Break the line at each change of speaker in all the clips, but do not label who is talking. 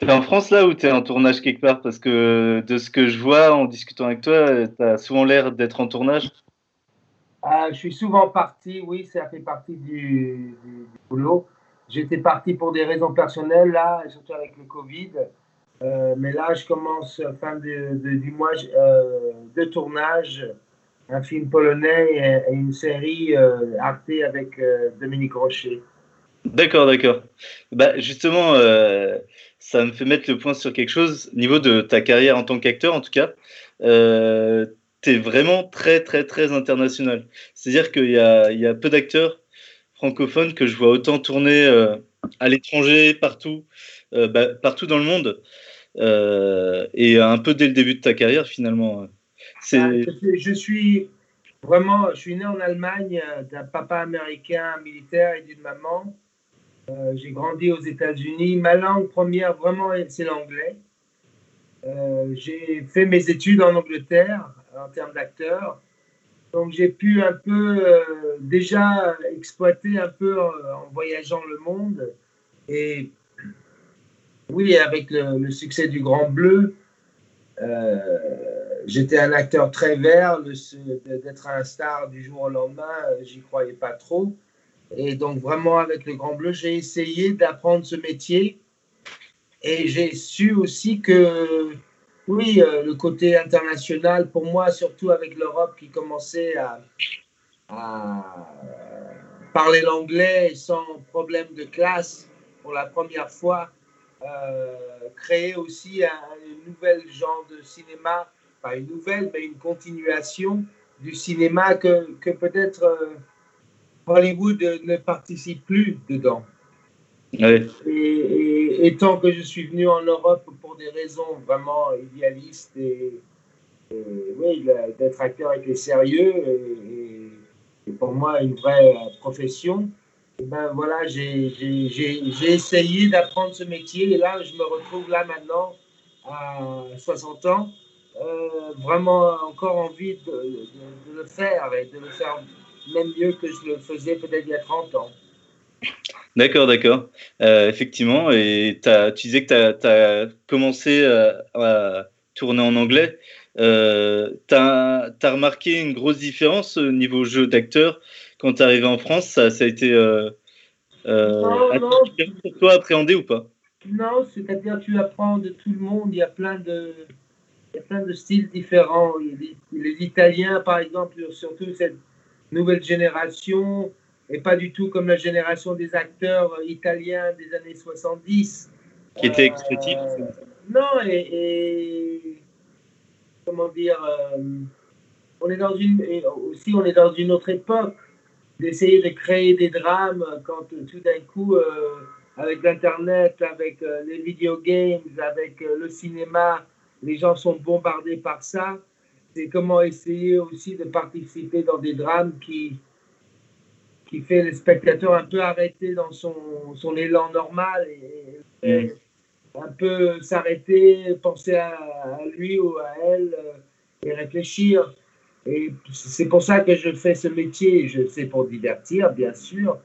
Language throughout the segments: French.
T'es en France là ou t'es en tournage quelque part? Parce que de ce que je vois en discutant avec toi, t'as souvent l'air d'être en tournage.
Ah, je suis souvent parti, oui, ça fait partie du, du, boulot. J'étais parti pour des raisons personnelles, là, surtout avec le Covid. Euh, mais là, je commence fin de, du mois euh, de tournage, un film polonais et, une série euh, Arte avec euh, Dominique Rocher.
D'accord, d'accord. Bah, justement, euh, ça me fait mettre le point sur quelque chose. Au niveau de ta carrière en tant qu'acteur, en tout cas, euh, tu es vraiment très, très, très international. C'est-à-dire qu'il y a, peu d'acteurs francophones que je vois autant tourner euh, à l'étranger, partout, euh, bah, partout dans le monde. Euh, et un peu dès le début de ta carrière, finalement.
Ah, je suis vraiment, je suis né en Allemagne d'un papa américain militaire et d'une maman. Euh, j'ai grandi aux États-Unis. Ma langue première, vraiment, c'est l'anglais. Euh, j'ai fait mes études en Angleterre en termes d'acteur. Donc j'ai pu un peu euh, déjà exploiter un peu en, voyageant le monde. Et oui, avec le, le succès du Grand Bleu, j'étais un acteur très vert. D'être un star du jour au lendemain, j'y croyais pas trop. Et donc vraiment avec le Grand Bleu, j'ai essayé d'apprendre ce métier. Et j'ai su aussi que, oui, euh, le côté international, pour moi, surtout avec l'Europe qui commençait à, à parler l'anglais sans problème de classe pour la première fois, euh, créer aussi un, un nouvel genre de cinéma, pas une nouvelle, mais une continuation du cinéma que, que peut-être euh, Hollywood ne participe plus dedans. Et, et, et, tant que je suis venu en Europe pour des raisons vraiment idéalistes et, et oui, d'être acteur était sérieux et, pour moi une vraie profession, et ben voilà, j'ai essayé d'apprendre ce métier et là je me retrouve là maintenant à 60 ans, euh, vraiment encore envie de, de, de le faire et de le faire même mieux que je le faisais peut-être il y a 30 ans.
D'accord, d'accord. Euh, effectivement, et as, tu disais que tu as, commencé à, à, tourner en anglais. Euh, tu as, as, remarqué une grosse différence au niveau jeu d'acteur quand tu es arrivé en France? Ça, ça a été euh,
non, non.
pour toi appréhendé ou pas?
Non, c'est-à-dire tu apprends de tout le monde. Il y a plein de, il y a plein de styles différents. Les, les Italiens, par exemple, surtout cette nouvelle génération, et pas du tout comme la génération des acteurs italiens des années 70.
Qui étaient expressifs.
Euh, non, et, et, comment dire, euh, on est dans une, aussi on est dans une autre époque d'essayer de créer des drames quand tout d'un coup, euh, avec l'Internet, avec euh, les videogames, avec euh, le cinéma, les gens sont bombardés par ça. C'est comment essayer aussi de participer dans des drames qui, qui fait le spectateur un peu arrêter dans son, son élan normal et, et mmh. un peu s'arrêter, penser à, à, lui ou à elle euh, et réfléchir. Et c'est pour ça que je fais ce métier. Je sais pour divertir, bien sûr.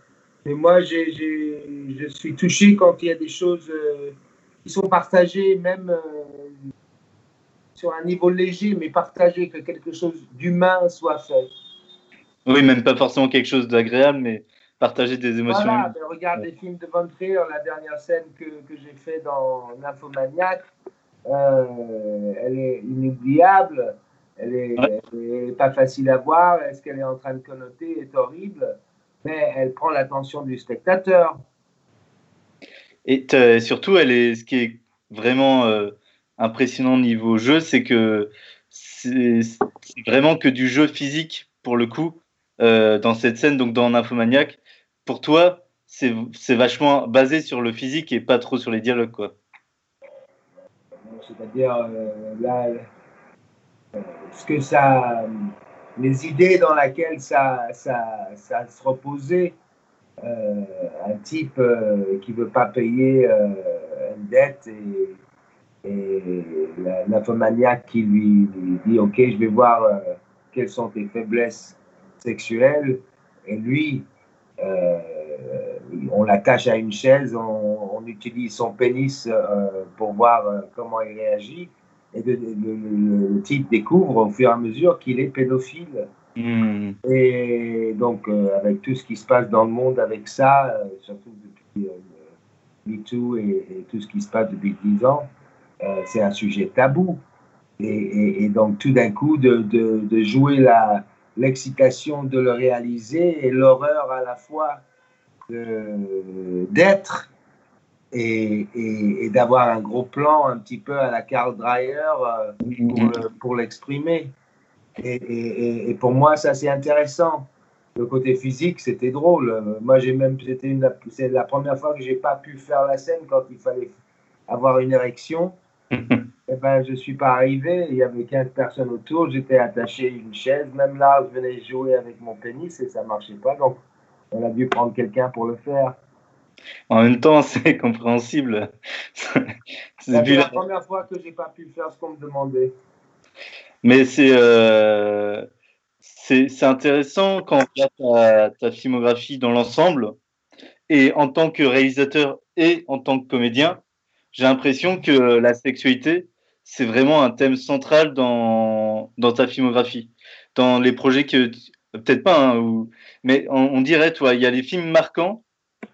Mais moi, j'ai, j'ai, je suis touché quand il y a des choses euh, qui sont partagées, même euh, sur un niveau léger, mais partagées, que quelque chose d'humain soit fait.
Oui, même pas forcément quelque chose d'agréable, mais partager des émotions.
Voilà, regarde ouais. les films de Von Trier, la dernière scène que, que j'ai fait dans Nymphomaniac, euh, elle est inoubliable, elle est, ouais. elle est, pas facile à voir, est-ce qu'elle est en train de connoter est horrible, mais elle prend l'attention du spectateur.
Et surtout, elle est, ce qui est vraiment euh, impressionnant niveau jeu, c'est que c'est vraiment que du jeu physique pour le coup euh, dans cette scène, donc dans Nymphomaniac, pour toi, c'est vachement basé sur le physique et pas trop sur les dialogues, quoi.
C'est-à-dire, euh, là, euh, ce que ça. Les idées dans lesquelles ça, ça, ça se reposait, un type qui veut pas payer une dette et, et l'infomaniaque qui lui, lui, dit Ok, je vais voir quelles sont tes faiblesses sexuelle et lui, euh, on l'attache à une chaise, on, utilise son pénis pour voir comment il réagit. Et le, type découvre au fur et à mesure qu'il est pédophile. Hmm. Et donc, avec tout ce qui se passe dans le monde avec ça, surtout depuis MeToo et, et, tout ce qui se passe depuis 10 ans, c'est un sujet tabou. Et, donc, tout d'un coup, de, de, de jouer l'excitation de le réaliser et l'horreur à la fois d'être et, et, d'avoir un gros plan un petit peu à la Carl Dreyer euh, pour, pour l'exprimer. Et, pour moi, ça c'est intéressant. Le côté physique, c'était drôle. Moi, j'ai même, c'était c'est la première fois que j'ai pas pu faire la scène quand il fallait avoir une érection. Eh ben, je ne suis pas arrivé, il y avait 15 personnes autour, j'étais attaché à une chaise, même là, je venais jouer avec mon pénis et ça ne marchait pas, donc on a dû prendre quelqu'un pour le faire.
En même temps, c'est compréhensible.
c'est la première fois que j'ai pas pu faire ce qu'on me demandait.
Mais c'est euh, c'est intéressant quand on regarde ta, ta filmographie dans l'ensemble et en tant que réalisateur et en tant que comédien, j'ai l'impression que la sexualité, c'est vraiment un thème central dans, dans ta filmographie. Dans les projets que, peut-être pas, hein, mais on, dirait, toi, il y a les films marquants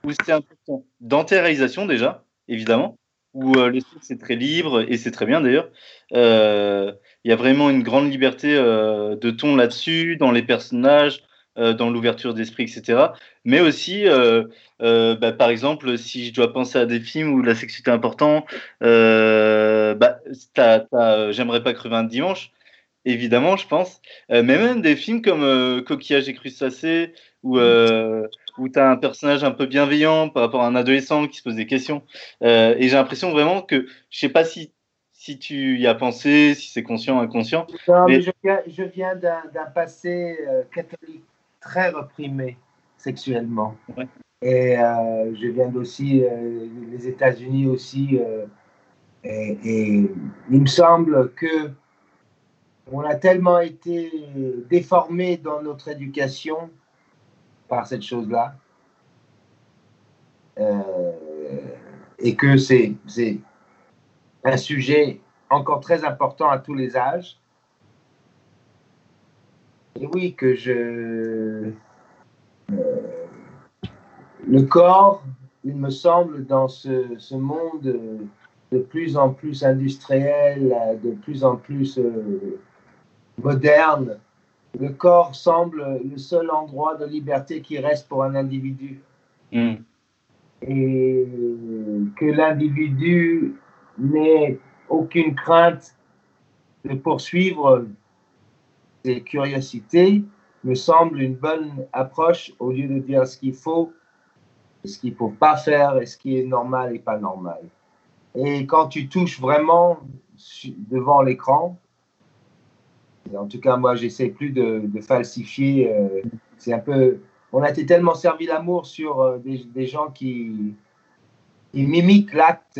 où c'est important. Dans tes réalisations, déjà, évidemment, où euh, le c'est très libre, et c'est très bien d'ailleurs. Euh, il y a vraiment une grande liberté euh, de ton là-dessus, dans les personnages, euh, dans l'ouverture d'esprit, etc. Mais aussi, euh, euh, bah, par exemple, si je dois penser à des films où la sexualité est importante, bah, J'aimerais pas crever un dimanche, évidemment, je pense. mais même des films comme Coquillage et crustacés, où, où tu as un personnage un peu bienveillant par rapport à un adolescent qui se pose des questions. et j'ai l'impression vraiment que, je sais pas si si tu y as pensé, si c'est conscient, inconscient.
mais... je viens, je viens d'un passé catholique très reprimé sexuellement. Et euh, je viens d'aussi euh, les États-Unis aussi. Euh, et, il me semble que on a tellement été déformé dans notre éducation par cette chose-là. et que c'est un sujet encore très important à tous les âges oui, que je. Euh, le corps, il me semble, dans ce, monde de plus en plus industriel, de plus en plus euh, moderne, le corps semble le seul endroit de liberté qui reste pour un individu. Hmm. Et que l'individu n'ait aucune crainte de poursuivre et curiosité me semble une bonne approche au lieu de dire ce qu'il faut, ce qu'il ne faut pas faire et ce qui est normal et pas normal. Et quand tu touches vraiment devant l'écran, en tout cas moi j'essaie plus de, falsifier, euh, c'est un peu, on a été tellement servi l'amour sur euh, des, gens qui, qui mimiquent l'acte,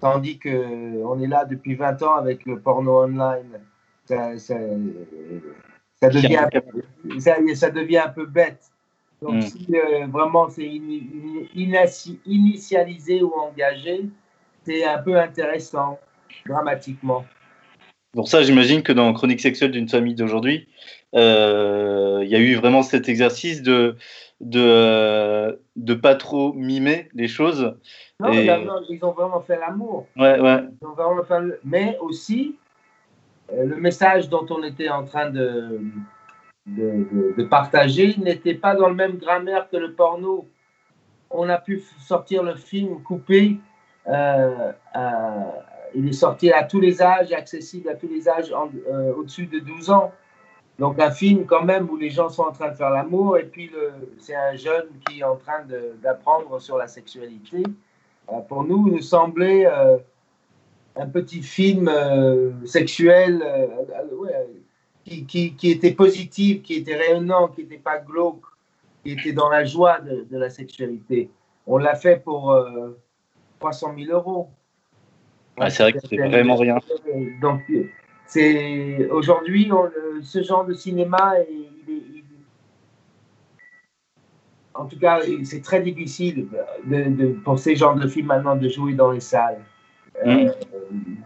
tandis qu'on est là depuis 20 ans avec le porno online ça, ça, devient, un peu, ça, devient un peu bête. Donc, hmm. si euh, vraiment c'est initialisé ou engagé, c'est un peu intéressant dramatiquement.
Pour ça, j'imagine que dans Chronique sexuelle d'une famille d'aujourd'hui, euh, il y a eu vraiment cet exercice de de de pas trop mimer les choses.
Non, ils ont vraiment fait l'amour.
Ouais, ouais.
Mais aussi, euh, le message dont on était en train de, de, partager n'était pas dans le même grammaire que le porno. On a pu sortir le film coupé. Euh, il est sorti à tous les âges, accessible à tous les âges euh, au-dessus de 12 ans. Donc un film quand même où les gens sont en train de faire l'amour et puis c'est un jeune qui est en train d'apprendre sur la sexualité. pour nous, il nous semblait un petit film euh, sexuel euh, euh, qui, qui, était positif, qui était rayonnant, qui n'était pas glauque, qui était dans la joie de, la sexualité. On l'a fait pour 300 000 euros.
Ah, c'est vrai que c'est vraiment rien.
Donc, c'est aujourd'hui ce genre de cinéma, en tout cas, c'est très difficile de, pour ces genres de films maintenant de jouer dans les salles. Euh, mm.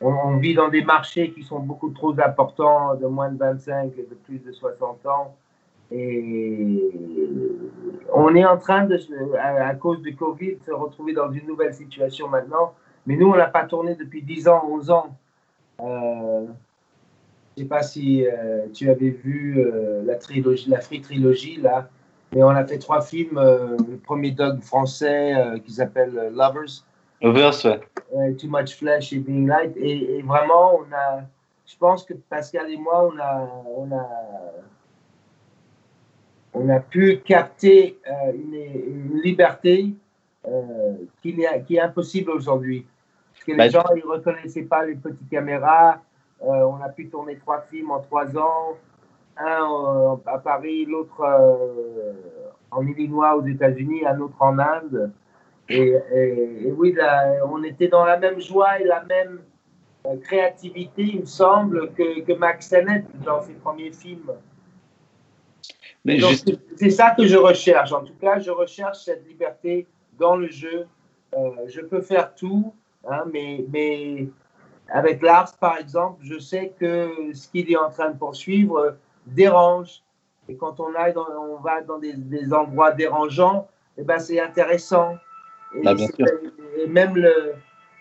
on, vit dans des marchés qui sont beaucoup trop importants, de moins de 25 et de plus de 60 ans. Et on est en train, de, à, cause du Covid, de se retrouver dans une nouvelle situation maintenant. Mais nous, on n'a pas tourné depuis 10 ans, 11 ans. Euh, je ne sais pas si euh, tu avais vu la, trilogie, la Free Trilogy, là. Et on a fait trois films. Euh, le premier dog français euh, qui s'appelle euh, Lovers.
Lovers,
ouais. Too Much Flesh et Being Light. Et, vraiment, on a. Je pense que Pascal et moi, on a, on a, on a pu capter une, liberté qui, est, qui, est, impossible aujourd'hui. Parce que les bah, gens, ils ne reconnaissaient pas les petites caméras. on a pu tourner trois films en trois ans un à Paris, l'autre euh, en Illinois aux États-Unis, un autre en Inde. Et, oui, on était dans la même joie et la même euh, créativité, il me semble, que, que Max Sennett dans ses premiers films. C'est ça que je recherche. En tout cas, je recherche cette liberté dans le jeu. Euh, je peux faire tout, hein, mais, mais avec Lars, par exemple, je sais que ce qu'il est en train de poursuivre, dérange. Et quand on, aille on va dans des, endroits dérangeants, eh ben c'est intéressant. Et, bah, même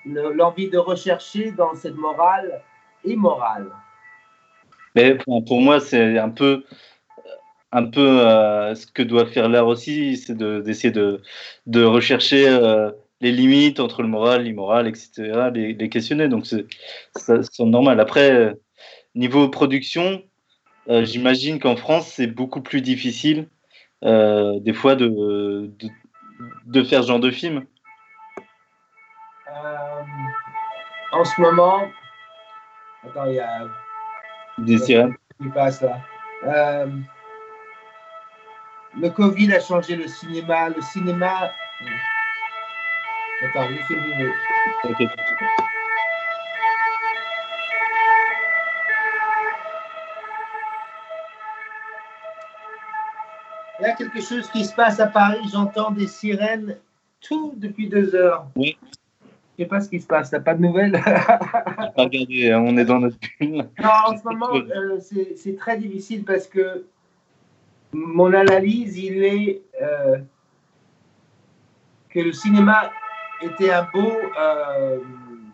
l'envie de rechercher dans cette morale immorale.
Mais pour moi, c'est un peu, un peu euh, ce que doit faire l'art aussi, c'est d'essayer de, de, rechercher euh, les limites entre le moral, l'immoral, etc., les, les questionner. Donc, c'est normal. Après, niveau production, euh, j'imagine qu'en France, c'est beaucoup plus difficile, euh, des fois, de, de, faire ce genre de film.
Euh, en ce moment, attends, il y a.
Des sirènes.
Qui passe là. le Covid a changé le cinéma. Le cinéma. Attends, laissez-moi. Il y a quelque chose qui se passe à Paris. J'entends des sirènes tout depuis deux heures.
Oui.
Je ne sais pas ce qui se passe. T'as pas de nouvelles?
Pas regardé. Hein, on est dans notre
film. en ce moment, euh, c'est très difficile parce que mon analyse, il est euh, que le cinéma était un beau euh,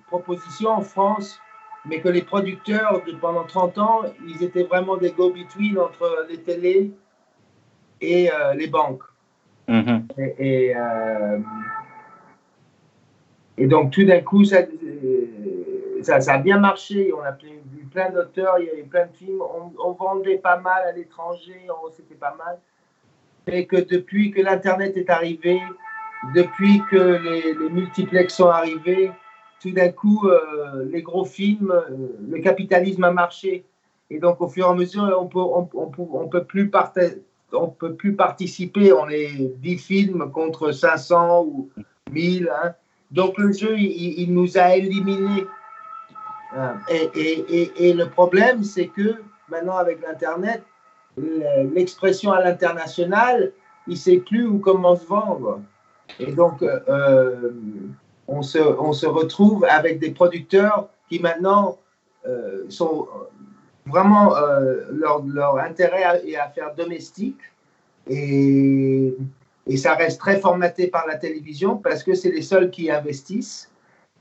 proposition en France, mais que les producteurs, de, pendant 30 ans, ils étaient vraiment des go-between entre les télés et euh, les banques.
Mm-hmm.
Et, euh, et, donc, tout d'un coup, ça, ça, ça, a bien marché. On a vu plein d'auteurs, il y avait plein de films. On, vendait pas mal à l'étranger, c'était pas mal. Et que depuis que l'Internet est arrivé, depuis que les, les multiplex sont arrivés, tout d'un coup, euh, les gros films, le capitalisme a marché. Et donc, au fur et à mesure, on peut, on, on, on peut plus partager on ne peut plus participer. On est 10 films contre 500 ou 1000. Hein. Donc le jeu, il, nous a éliminés. Hein. Et, le problème, c'est que maintenant, avec l'Internet, l'expression à l'international, il sait plus où comment se vendre. Et donc, euh, on, se, on, se, retrouve avec des producteurs qui maintenant euh, sont vraiment euh, leur, intérêt est à faire domestique et, ça reste très formaté par la télévision parce que c'est les seuls qui investissent.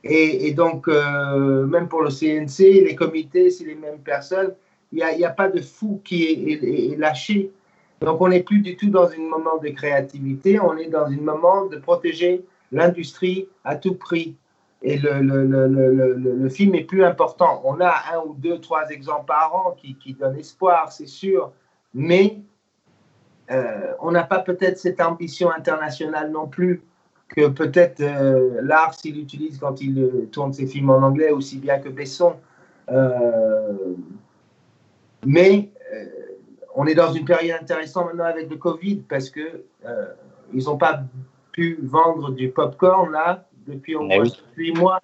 Et, donc, euh, même pour le CNC, les comités, c'est les mêmes personnes. Il n'y a, a, pas de fou qui est, est, lâché. Donc, on n'est plus du tout dans un moment de créativité, on est dans un moment de protéger l'industrie à tout prix et le, le, le, le, film est plus important. On a un ou deux, trois exemples par an qui, qui donnent espoir, c'est sûr, mais euh, on n'a pas peut-être cette ambition internationale non plus que peut-être euh, l'art s'il utilise quand il euh, tourne ses films en anglais aussi bien que Besson. mais on est dans une période intéressante maintenant avec le Covid parce que ils n'ont pas pu vendre du popcorn là depuis au moins huit mois.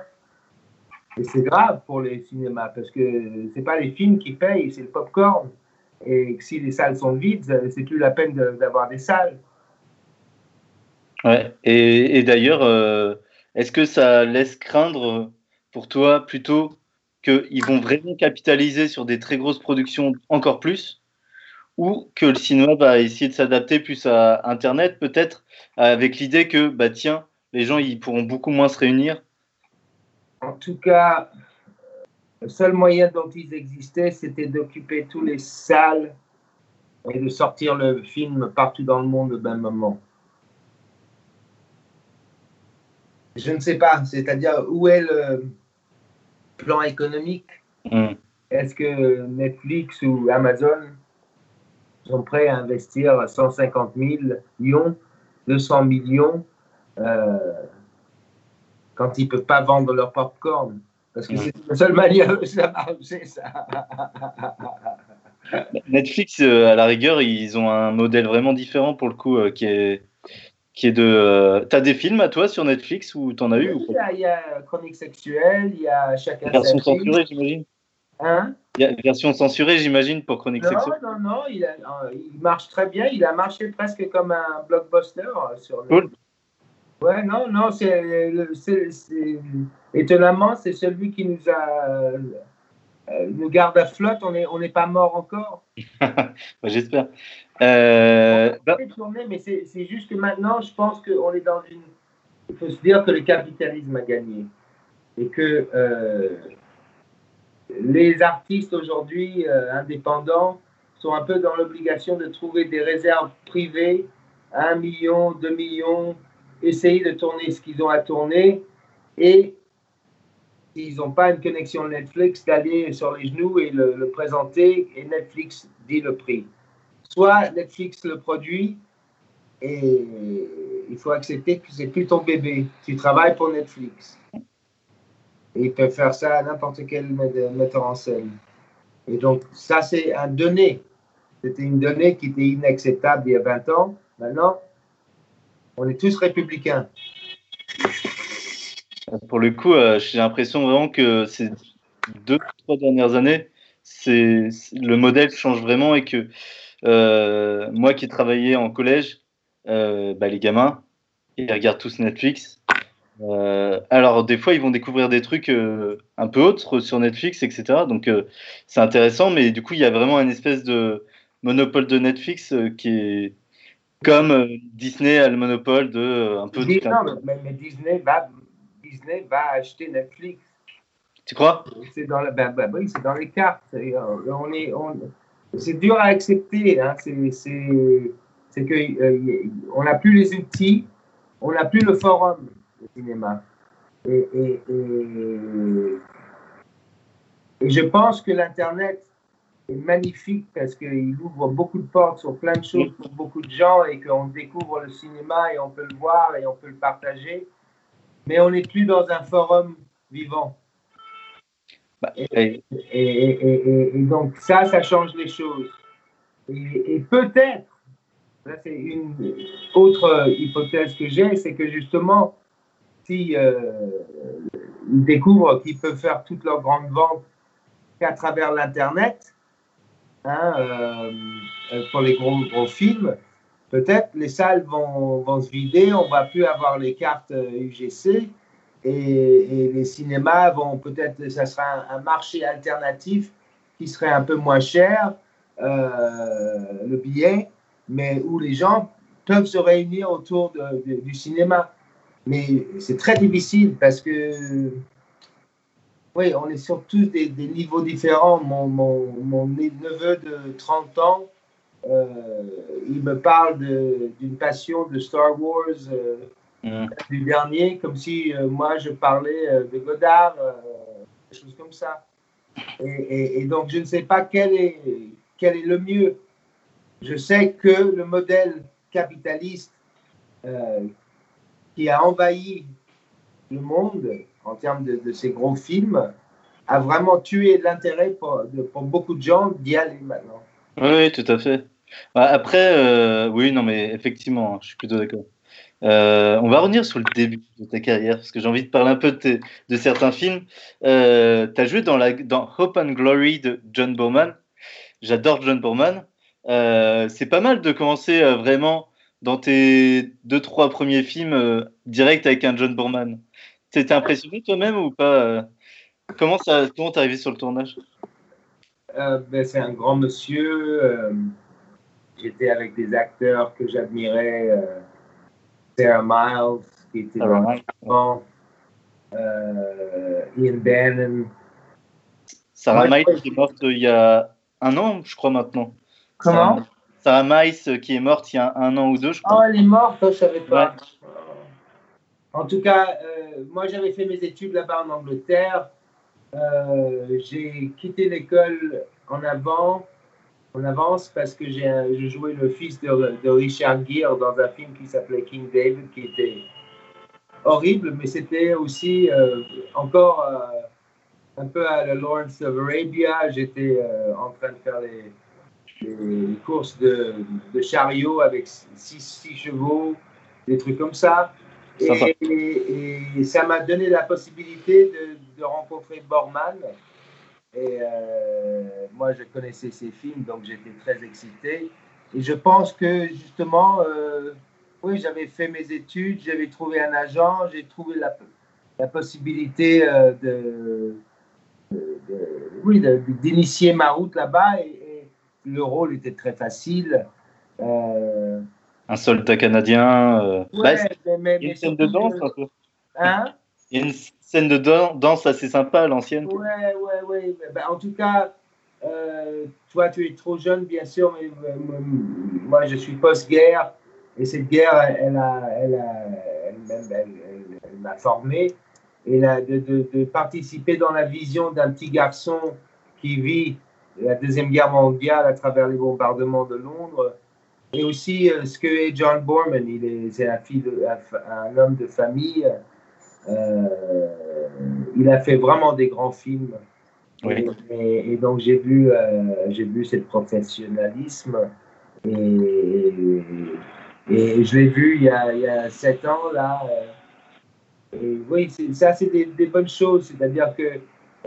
Et c'est grave pour les cinémas parce que c'est pas les films qui payent, c'est le popcorn. Et si les salles sont vides, c'est plus la peine d'avoir des salles.
Ouais, et, d'ailleurs, euh, est-ce que ça laisse craindre pour toi plutôt qu'ils vont vraiment capitaliser sur des très grosses productions encore plus? Ou que le cinéma va essayer de s'adapter plus à Internet, peut-être, avec l'idée que, bah tiens, les gens ils pourront beaucoup moins se réunir
En tout cas, le seul moyen dont ils existaient, c'était d'occuper tous les salles et de sortir le film partout dans le monde au même moment. Je ne sais pas, c'est-à-dire où est le plan économique? Hmm. Est-ce que Netflix ou Amazon sont prêts à investir 150 millions, 200 millions quand ils ne peuvent pas vendre leur popcorn Parce que c'est la seule manière ça ça.
Netflix, euh, à la rigueur, ils ont un modèle vraiment différent pour le coup, euh, qui est qui est de. T'as des films à toi sur Netflix ou t'en as eu
Il y, a, il y a Chronique sexuelle, il y a chacun.
Version censurée, j'imagine.
Hein?
Il y a version censurée, j'imagine, pour Chronique
non,
sexuelle.
Non, non, il, euh, il, marche très bien. Il a marché presque comme un blockbuster sur. Le... Ouais, non, non, c'est étonnamment, c'est celui qui nous a euh, nous garde à flotte, on n'est on pas mort encore.
J'espère. Euh,
bah mais c'est juste que maintenant, je pense qu'on est dans une. Il faut se dire que le capitalisme a gagné. Et que euh, les artistes aujourd'hui indépendants sont un peu dans l'obligation de trouver des réserves privées, 1 million, 2 millions, essayer de tourner ce qu'ils ont à tourner et ils n'ont pas une connexion Netflix, d'aller sur les genoux et le, présenter et Netflix dit le prix. Soit Netflix le produit et il faut accepter que c'est plus ton bébé. Tu travailles pour Netflix. Et ils peuvent faire ça à n'importe quel metteur en scène. Et donc, ça, c'est un donné. C'était une donnée qui était inacceptable il y a 20 ans. Maintenant, on est tous républicains.
Pour le coup, euh, j'ai l'impression vraiment que ces deux, trois dernières années, c'est le modèle change vraiment et que euh, moi qui ai travaillé en collège, euh, bah, les gamins, ils regardent tous Netflix. alors des fois, ils vont découvrir des trucs un peu autres sur Netflix, etc. Donc c'est intéressant, mais du coup, il y a vraiment une espèce de monopole de Netflix qui est comme Disney a le monopole de un peu.
Non, mais Disney va Disney va acheter Netflix.
Tu crois?
C'est dans, la, ben, ben, oui, c'est dans les cartes. Euh, on est, on, c'est dur à accepter. Hein. C'est, c'est, c'est que euh, on n'a plus les outils, on n'a plus le forum de cinéma. Et, et, et, je pense que l'Internet magnifique parce qu'il ouvre beaucoup de portes sur plein de choses pour beaucoup de gens et qu'on découvre le cinéma et on peut le voir et on peut le partager mais on n'est plus dans un forum vivant. Bah, et, donc ça, ça change les choses. Et, peut-être, c'est une autre hypothèse que j'ai, c'est que justement, si euh, ils découvrent qu'ils peuvent faire toutes leurs grandes ventes qu'à travers l'Internet, hein, euh, pour les gros, gros films, peut-être les salles vont, vont, se vider, on va plus avoir les cartes UGC euh, et, les cinémas vont peut-être, ça sera un, marché alternatif qui serait un peu moins cher, euh, le billet, mais où les gens peuvent se réunir autour du cinéma. Mais c'est très difficile parce que, oui, on est sur tous des, des niveaux différents. Mon, mon, mon neveu de 30 ans, euh, il me parle d'une passion de Star Wars euh, mm. du dernier, comme si euh, moi je parlais de Godard, des choses comme ça. Et, donc je ne sais pas quel est, quel est le mieux. Je sais que le modèle capitaliste qui a envahi le monde en termes de, ces gros films a vraiment tué l'intérêt pour, beaucoup de gens d'y aller maintenant.
Oui, tout à fait. Bah, après, euh, oui, non, mais effectivement, hein, je suis plutôt d'accord. Euh, on va revenir sur le début de ta carrière, parce que j'ai envie de parler un peu de, certains films. Euh, tu as joué dans, dans Hope and Glory de John Bowman. J'adore John Bowman. c'est pas mal de commencer vraiment dans tes deux, trois premiers films direct avec un John Boorman. T'étais impressionné toi-même ou pas Comment ça, comment t'es arrivé sur le tournage?
Ben, C'est un grand monsieur. J'étais avec des acteurs que j'admirais. Sarah Miles, qui était Sarah Ian Bannon.
Sarah Miles est morte il y a un an, je crois maintenant.
Comment?
Sarah, Miles qui est morte il y a un an ou deux, je crois.
Oh, elle est morte, je ne savais pas. En tout cas, euh, moi j'avais fait mes études là-bas en Angleterre. Euh, j'ai quitté l'école en avant, en avance parce que j'ai joué le fils de, Richard Gere dans un film qui s'appelait King David, qui était horrible, mais c'était aussi euh, encore un peu à la Lawrence of Arabia. J'étais en train de faire les, courses de, de, chariot avec six, chevaux, des trucs comme ça. Et, ça m'a donné la possibilité de, rencontrer Borman. Et euh, moi, je connaissais ses films, donc j'étais très excité. Et je pense que justement, euh, oui, j'avais fait mes études, j'avais trouvé un agent, j'ai trouvé la, la possibilité euh, de, oui, d'initier ma route là-bas. Et, le rôle était très facile. Euh,
un soldat canadien.
Euh, bah, mais,
une scène de danse un peu.
Hein
une scène de danse assez sympa l'ancienne.
Ouais, ouais, ouais. Bah, en tout cas, euh, toi, tu es trop jeune, bien sûr, mais moi, je suis post-guerre. Et cette guerre, elle, a, elle, a, elle, m'a formé. Et de, de, de, participer dans la vision d'un petit garçon qui vit la Deuxième Guerre mondiale à travers les bombardements de Londres. Et aussi euh, ce que est John Borman, il est, un, un, homme de famille. Euh, il a fait vraiment des grands films. Et, donc j'ai vu, euh, j'ai vu ce professionnalisme. Et, et je l'ai vu il y, a, il y, a, sept ans là. Et oui, ça c'est des, des, bonnes choses. C'est-à-dire que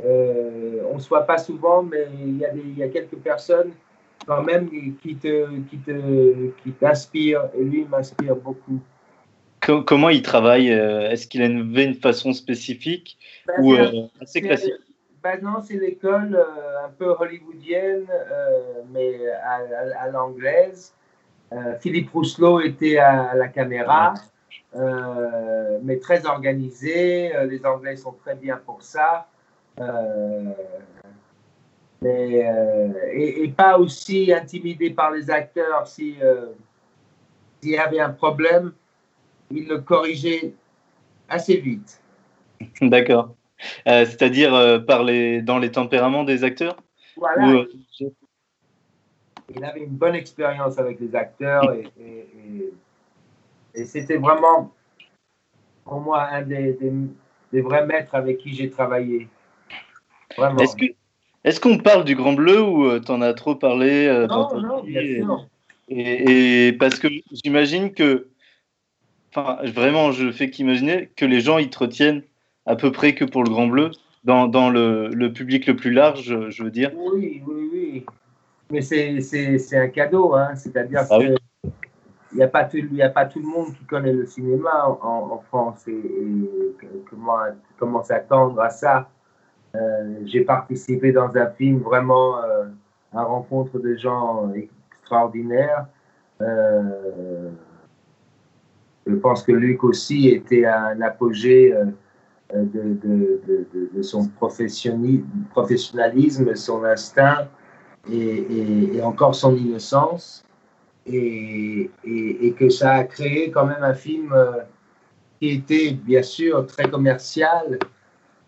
euh, on ne se voit pas souvent, mais il y, a il y a quelques personnes quand même qui te, qui te, qui t'inspirent, et lui m'inspire beaucoup.
Comment il travaille euh, Est-ce qu'il a une, façon spécifique ben, ou euh, assez classique?
ben Non, c'est l'école un peu hollywoodienne, mais à, à, l'anglaise. Philippe Rousselot était à, la caméra, mais très organisé. les Anglais sont très bien pour ça. Euh, mais, euh, et, pas aussi intimidé par les acteurs si euh, s'il y avait un problème, il le corrigeait assez vite.
D'accord. C'est-à-dire par les, dans les tempéraments des acteurs?
Voilà. il avait une bonne expérience avec les acteurs et, et, c'était vraiment pour moi un des, des vrais maîtres avec qui j'ai travaillé.
Est-ce que est-ce qu'on parle du Grand Bleu ou euh, tu en as trop parlé
euh, Non, non, bien sûr.
Et, parce que j'imagine que, enfin, vraiment, je fais qu'imaginer que les gens ils te retiennent à peu près que pour le Grand Bleu, dans, dans le, le, public le plus large, je veux dire.
Oui, oui, oui. Mais c'est un cadeau, hein. c'est-à-dire ah que il n'y a, pas tout, a pas tout le monde qui connaît le cinéma en, en France et, et comment, comment s'attendre à ça. Euh, j'ai participé dans un film vraiment euh, à rencontre de gens extraordinaires. Euh, je pense que Luc aussi était un apogée de, son professionnalisme, son instinct et, encore son innocence. Et, que ça a créé quand même un film qui était bien sûr très commercial,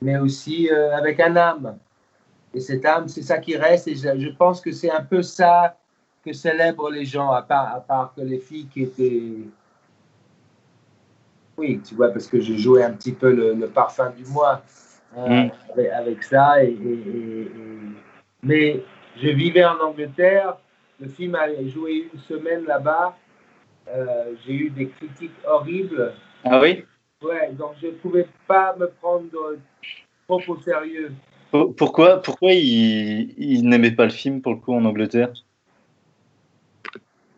mais aussi euh, avec un âme. Et cette âme, c'est ça qui reste. Et je, pense que c'est un peu ça que célèbrent les gens, à part, à part que les filles qui étaient. Oui, tu vois, parce que je jouais un petit peu le, parfum du mois euh, mm. avec, ça. Et, Mais je vivais en Angleterre. Le film a joué une semaine là-bas. Euh, j'ai eu des critiques horribles.
Ah oui?
Ouais, donc je ne pouvais pas me prendre trop au sérieux.
Pourquoi, pourquoi il, il n'aimait pas le film pour le coup en Angleterre?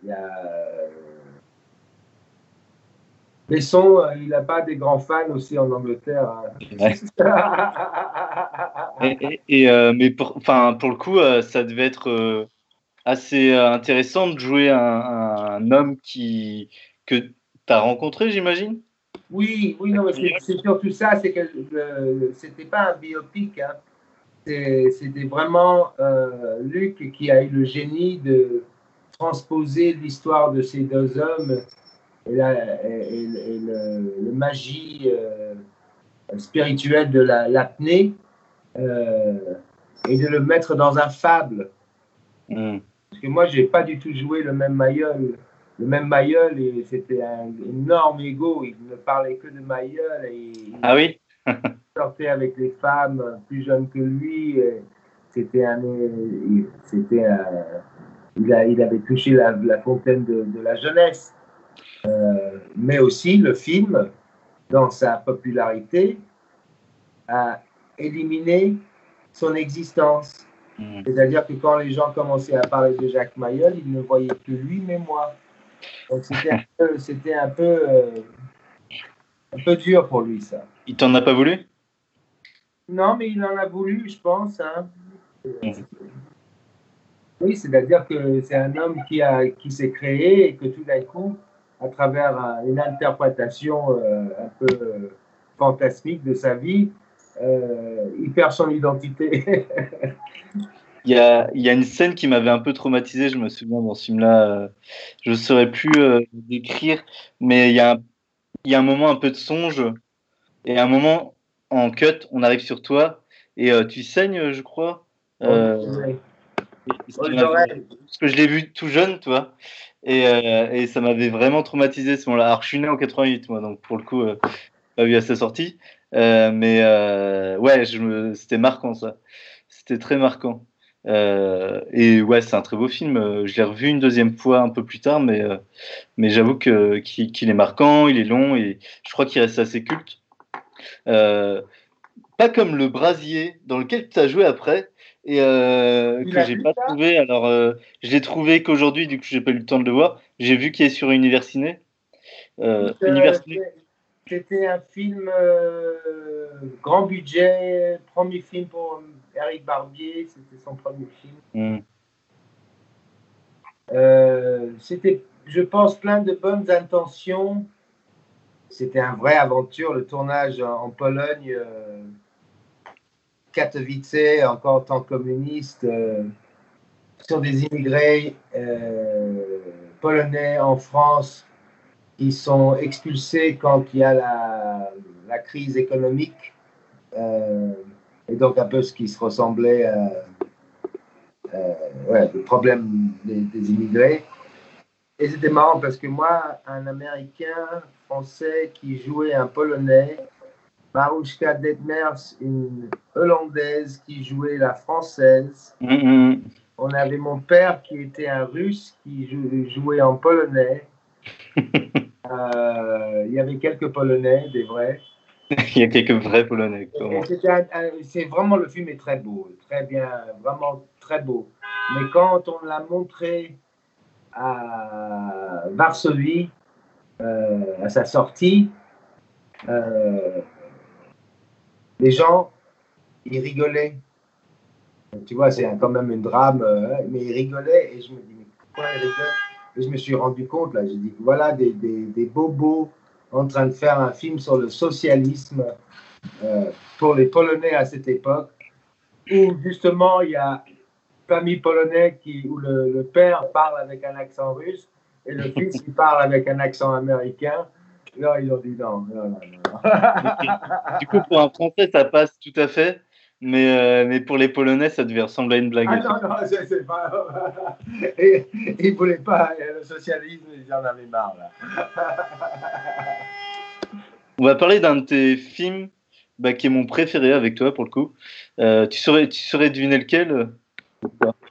Il y a, Besson, euh, il n'a pas des grands fans aussi en Angleterre. Hein.
et, euh, mais pour, enfin, pour le coup, euh, ça devait être assez intéressant de jouer un, homme qui, que tu as rencontré, j'imagine?
Oui, oui, non, c'est surtout ça, c'est que c'était pas un biopic. Hein. C'était vraiment Luc qui a eu le génie de transposer l'histoire de ces deux hommes et, la, et, le, magie euh, spirituelle de l'apnée euh, et de le mettre dans un fable. Hmm. Parce que moi, j'ai pas du tout joué le même Mayol. Le même Mayol, c'était un énorme ego. Il ne parlait que de Mayol. Et
ah oui?
Il sortait avec les femmes plus jeunes que lui. C'était un. C'était il, a, il, avait touché la, la fontaine de, de, la jeunesse. Euh, mais aussi le film, dans sa popularité, a éliminé son existence. Hmm. C'est-à-dire que quand les gens commençaient à parler de Jacques Mayol, ils ne voyaient que lui, mais moi. Donc c'était un peu, c'était un peu, euh, un peu dur pour lui, ça.
Il t'en a pas voulu?
Non, mais il en a voulu, je pense. Hein. Hmm. Oui, c'est-à-dire que c'est un homme qui, a, qui s'est créé et que tout d'un coup, à travers une interprétation euh, un peu euh, fantasmique de sa vie, euh, il perd son identité.
il, y a, il y a, une scène qui m'avait un peu traumatisé, je me souviens dans ce film-là, je ne saurais plus décrire, mais il y, a un, il y a un moment un peu de songe, et un moment en cut, on arrive sur toi, et tu saignes, je crois. Parce que je l'ai vu tout jeune, toi. Euh, et, ça m'avait vraiment traumatisé ce moment-là. Alors, je suis né en 88, moi, donc pour le coup, euh, pas vu à sa sortie. Euh, mais ouais, c'était marquant ça. C'était très marquant. Et ouais, c'est un très beau film. Je l'ai revu une deuxième fois un peu plus tard, mais, mais j'avoue que, qu'il, est marquant, il est long et je crois qu'il reste assez culte. pas comme le brasier dans lequel tu as joué après, et euh, que j'ai pas trouvé. Alors, euh, je l'ai trouvé qu'aujourd'hui, du coup, j'ai pas eu le temps de le voir. J'ai vu qu'il est sur Universiné.
Euh, C'était un film euh, grand budget, premier film pour Eric Barbier, c'était son premier film. Hmm. C'était, je pense, plein de bonnes intentions. C'était une vraie aventure, le tournage en, Pologne. Katowice, encore en tant que communiste, euh, sur des immigrés euh, polonais en France qui sont expulsés quand il y a la, la crise économique, euh, et donc un peu ce qui se ressemblait à ouais, le problème des, des immigrés. Et c'était marrant parce que moi, un Américain français qui jouait un Polonais, Marushka Detmers, une Hollandaise qui jouait la Française. Mm-hmm. On avait mon père qui était un Russe qui jouait en polonais. Euh, il y avait quelques Polonais, des vrais.
il y a quelques vrais Polonais.
C'est vraiment, le film est très beau, très bien, vraiment très beau. Mais quand on l'a montré à Varsovie, euh, à sa sortie, euh, les gens, ils rigolaient. Tu vois, c'est quand même un drame, euh, mais ils rigolaient et je me dis, mais pourquoi ils rigolent? Et je me suis rendu compte, là, j'ai dit, voilà des, des, des, bobos en train de faire un film sur le socialisme euh, pour les Polonais à cette époque, où justement il y a famille polonais qui, où le, le père parle avec un accent russe et le fils qui parle avec un accent américain. Là, ils ont dit non, non.
du coup, pour un Français, ça passe tout à fait. Mais, euh, mais pour les Polonais, ça devait ressembler à une blague.
Ah non, non, c'est pas. Et, ils ne voulaient pas le socialisme, ils en avaient marre. Là.
On va parler d'un de tes films bah, qui est mon préféré avec toi pour le coup. Euh, tu, saurais, tu saurais deviner lequel euh,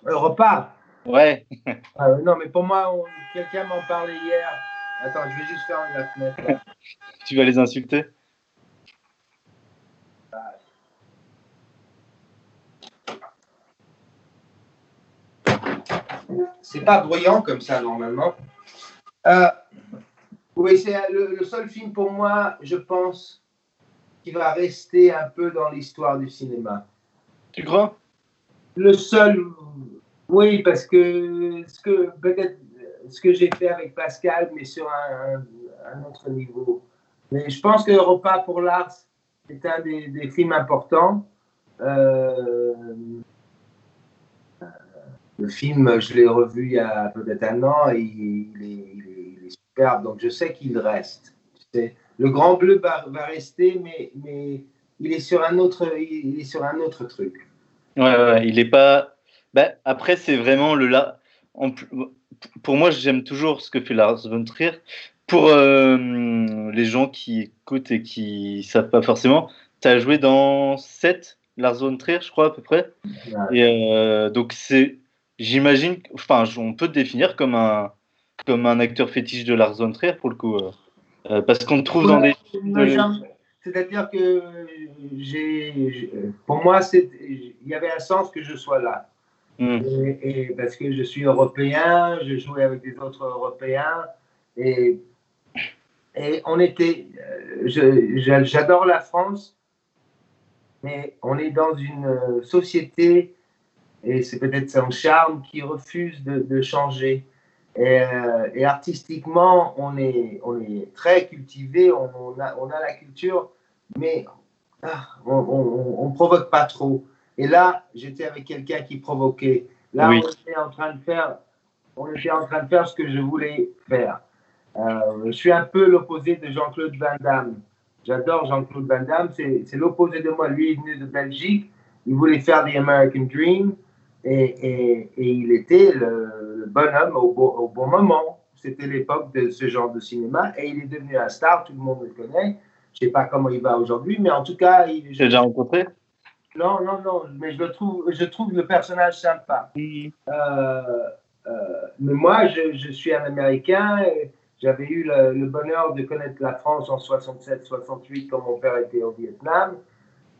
Le repas?
Ouais.
Ah, non, mais pour moi, quelqu'un m'en parlait hier. Attends, je vais juste faire la fenêtre.
tu vas les insulter?
C'est pas bruyant comme ça normalement. Euh, Oui, c'est le, seul film pour moi, je pense, qui va rester un peu dans l'histoire du cinéma.
Tu crois
Le seul, oui, parce que ce que peut-être ce que j'ai fait avec Pascal, mais sur un, autre niveau. Mais je pense que Europa pour l'art, c'est un des, films importants. Euh, le film, je l'ai revu il y a peut-être un an et il, est, superbe. Donc je sais qu'il reste. Le Grand Bleu va, rester, mais, mais il est sur un autre, il est sur un autre truc.
Ouais, ouais il est pas. Ben, après, c'est vraiment le là. Pour moi, j'aime toujours ce que fait Lars von Trier. Pour euh, les gens qui écoutent et qui savent pas forcément, tu as joué dans 7 Lars von Trier, je crois à peu près. Et euh, donc c'est j'imagine, enfin, on peut te définir comme un, comme un acteur fétiche de Lars von Trier pour le coup, euh, euh, parce qu'on te trouve dans des.
C'est-à-dire que j'ai, pour moi, il y avait un sens que je sois là. Hmm. Et, parce que je suis européen, je jouais avec des autres Européens et, et on était. Euh, j'adore la France, mais on est dans une société et c'est peut-être son charme qui refuse de, changer. Euh, et, artistiquement, on est, on est très cultivé, on, a, on a la culture, mais ah, on ne provoque pas trop. Et là, j'étais avec quelqu'un qui provoquait. Là, on était en train de faire, on était en train de faire ce que je voulais faire. Euh, je suis un peu l'opposé de Jean-Claude Van Damme. J'adore Jean-Claude Van Damme, c'est l'opposé de moi. Lui, il est venu de Belgique, il voulait faire The American Dream. Et, il était le, bonhomme au, au, bon moment. C'était l'époque de ce genre de cinéma et il est devenu un star, tout le monde le connaît. Je ne sais pas comment il va aujourd'hui, mais en tout cas, il
est. déjà rencontré?
Non, non, non, mais je, le trouve, je trouve le personnage sympa. Euh, euh, mais moi, je, suis un Américain. J'avais eu le, bonheur de connaître la France en 67-68 quand mon père était au Vietnam.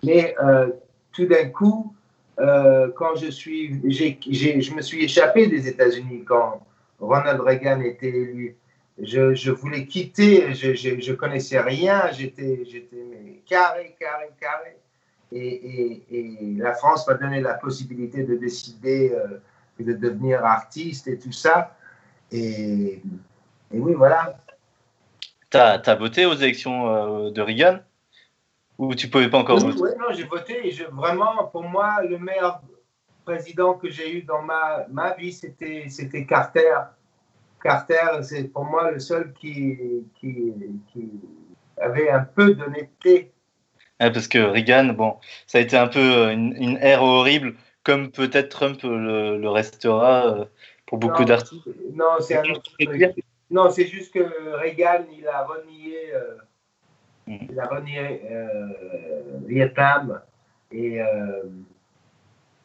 Mais euh, tout d'un coup, euh, quand je suis, je me suis échappé des États-Unis quand Ronald Reagan était élu. Je, je voulais quitter, je, je, connaissais rien, j'étais, carré, carré, carré. Et, et, la France m'a donné la possibilité de décider euh, de devenir artiste et tout ça. Et, et oui, voilà.
Tu as, voté aux élections euh, de Reagan? Ou tu pouvais pas encore
voter? Oui, non, j'ai voté. Et vraiment, pour moi, le meilleur président que j'ai eu dans ma, ma vie, c'était, c'était Carter. Carter, c'est pour moi le seul qui, qui, qui avait un peu d'honnêteté.
parce que Reagan, bon, ça a été un peu une, une ère horrible, comme peut-être Trump le, restera euh, pour beaucoup d'artistes.
Non, c'est un autre Non, c'est juste que Reagan, il a renié. Euh, il a renié euh, Vietnam et, euh,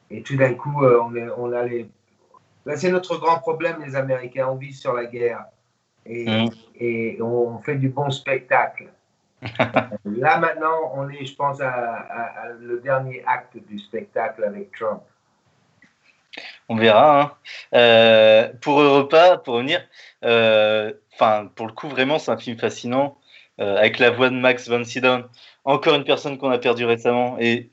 et tout d'un coup, euh, on, est, on a les. c'est notre grand problème, les Américains. On vit sur la guerre et, mm. et on fait du bon spectacle. Là maintenant, on est, je pense, à, le dernier acte du spectacle avec Trump.
On verra. Hein. pour Europa, pour revenir, enfin, pour le coup, vraiment, c'est un film fascinant. Euh, avec la voix de Max von Sydow, encore une personne qu'on a perdue récemment, et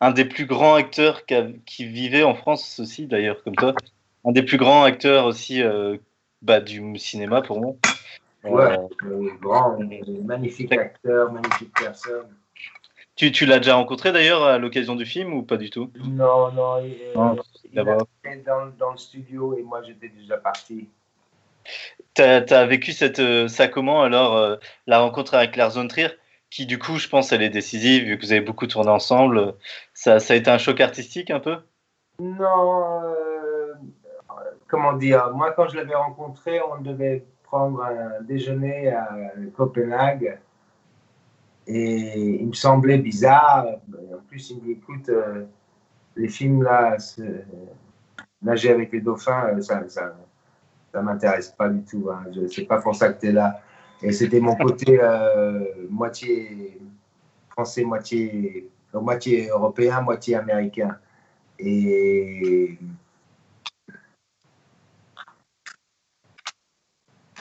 un des plus grands acteurs qui, vivait en France aussi, d'ailleurs, comme toi, un des plus grands acteurs aussi euh, bah, du cinéma pour moi.
Ouais, euh, grand, magnifique acteur, magnifique personne.
Tu, tu l'as déjà rencontré d'ailleurs à l'occasion du film ou pas du tout?
Non, non, il, il était dans, dans, le studio et moi j'étais déjà parti.
Tu as, vécu euh, ça comment alors, euh, la rencontre avec Lars von Trier qui du coup, je pense, elle est décisive, vu que vous avez beaucoup tourné ensemble. Ça, ça a été un choc artistique un peu?
Non, euh, comment dire, moi quand je l'avais rencontré, on devait prendre un déjeuner à Copenhague. Et il me semblait bizarre. En plus, il me dit, écoute, les films là, nager avec les dauphins, ça, ça m'intéresse pas du tout. Hein. Je sais pas pour ça que tu es là. Et c'était mon côté euh, moitié français, moitié, moitié européen, moitié américain. Et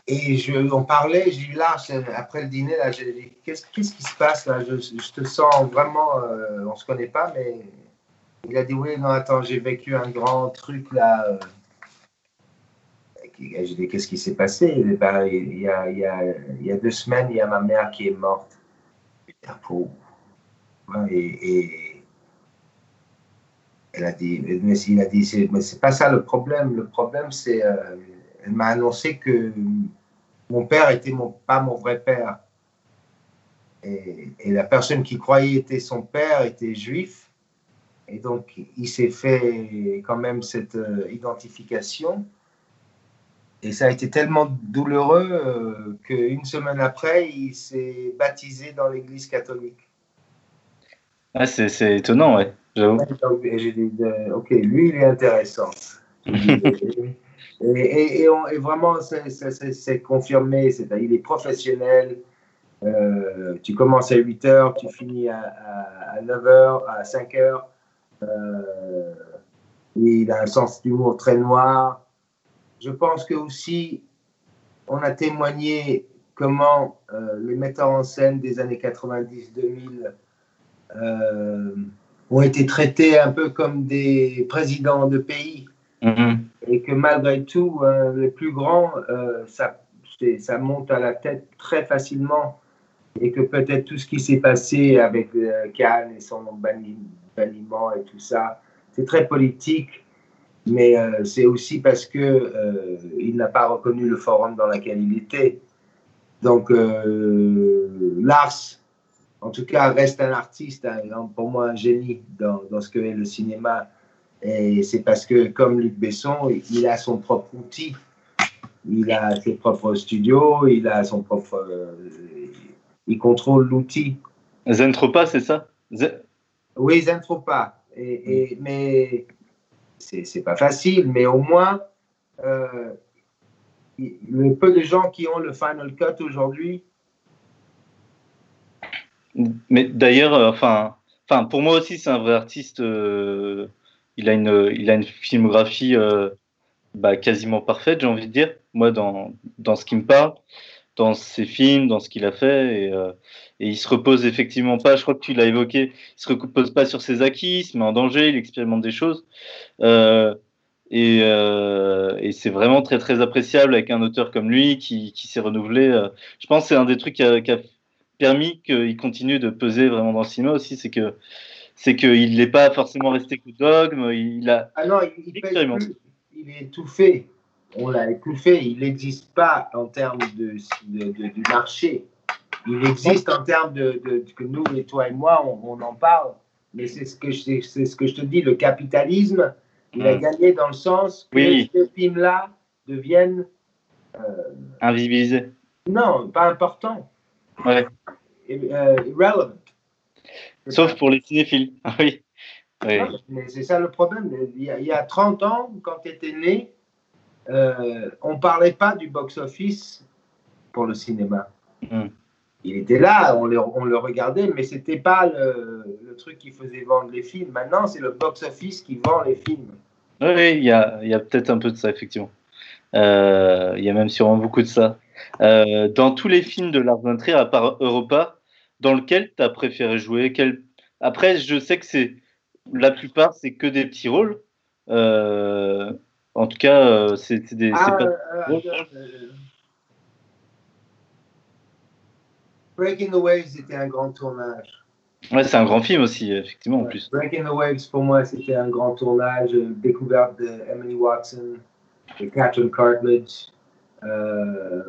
et je, on parlait, j'ai eu là, après le dîner, là, j'ai dit, qu'est-ce, qu'est-ce qui se passe là? Je, te sens vraiment, euh, on se connaît pas, mais il a dit, oui, non, attends, j'ai vécu un grand truc là. Euh. J'ai dit, qu'est-ce qui s'est passé? Ben, il, y a, il, y a, il y a deux semaines, il y a ma mère qui est morte. Et, et elle a dit, mais il a dit, mais c'est pas ça le problème. Le problème, c'est, euh, elle m'a annoncé que mon père était mon, pas mon vrai père. Et, la personne qui croyait était son père était juif. Et donc, il s'est fait quand même cette euh, identification. Et ça a été tellement douloureux euh, qu'une semaine après, il s'est baptisé dans l'église catholique.
Ah, c'est étonnant, ouais.
J'ai dit, euh, ok, lui, il est intéressant. Et, et, vraiment, c'est confirmé. C'est, il est professionnel. Euh, tu commences à 8 heures, tu finis à, à, 9 heures, à 5 heures. Euh, il a un sens d'humour très noir. Je pense que aussi, on a témoigné comment euh, les metteurs en scène des années 90-2000 ont été traités un peu comme des présidents de pays. Mm-hmm et que malgré tout, euh, les plus grands, euh, ça, ça monte à la tête très facilement. Et que peut-être tout ce qui s'est passé avec euh, Cannes et son banniment et tout ça, c'est très politique, mais c'est aussi parce que il n'a pas reconnu le forum dans lequel il était. Donc Lars, en tout cas, reste un artiste, pour moi un génie dans, dans ce que est le cinéma et c'est parce que, comme Luc Besson, il a son propre outil. Il a ses propres studios, il a son propre. Euh, il contrôle l'outil.
Zentropa, c'est ça?
Oui, Zentropa. Et, et, mais c'est pas facile, mais au moins, euh, le peu de gens qui ont le Final Cut aujourd'hui.
Mais d'ailleurs, euh, enfin, enfin, pour moi aussi, c'est un vrai artiste. Euh, il a une, il a une filmographie bah, quasiment parfaite, j'ai envie de dire, moi, dans, dans ce qui me parle, dans ses films, dans ce qu'il a fait. Et, euh, et, il se repose effectivement pas, je crois que tu l'as évoqué, il se repose pas sur ses acquis, il se met en danger, il expérimente des choses. Euh, et, et c'est vraiment très très appréciable avec un auteur comme lui qui, qui s'est renouvelé. je pense que c'est un des trucs qui a, qui a permis qu'il continue de peser vraiment dans le cinéma aussi, c'est que c'est qu'il n'est pas forcément resté que dogme. Il a.
Ah non, il, il, il est étouffé. On l'a étouffé. Il n'existe pas en termes de, du marché. Il existe en termes de, que nous, et toi et moi, on, en parle. Mais c'est ce que c'est ce que je te dis. Le capitalisme, il a hmm. gagné dans le sens que ces films-là deviennent
euh, invisibilisés.
Non, pas importants. Ouais. Euh, irrelevant.
Sauf pour les cinéphiles. oui.
Mais c'est ça le problème. Il y, a, 30 ans, quand tu étais né, euh, on ne parlait pas du box-office pour le cinéma. Hmm. Il était là, on le, on le regardait, mais ce n'était pas le, le, truc qui faisait vendre les films. Maintenant, c'est le box-office qui vend les films.
Oui, il y a, y a peut-être un peu de ça, effectivement. Euh, il y a même sûrement beaucoup de ça. Euh, dans tous les films de Lars von Trier, à part Europa, dans lequel tu as préféré jouer quel... Après, je sais que c'est la plupart, c'est que des petits rôles. Euh, en tout cas, euh, c'est des. Ah, pas... euh,
Breaking the Waves, c'était un grand tournage.
Ouais, c'est un grand film aussi, effectivement, en plus.
Breaking the Waves, pour moi, c'était un grand tournage. Découverte de Emily Watson, de Catherine Cartledge, euh,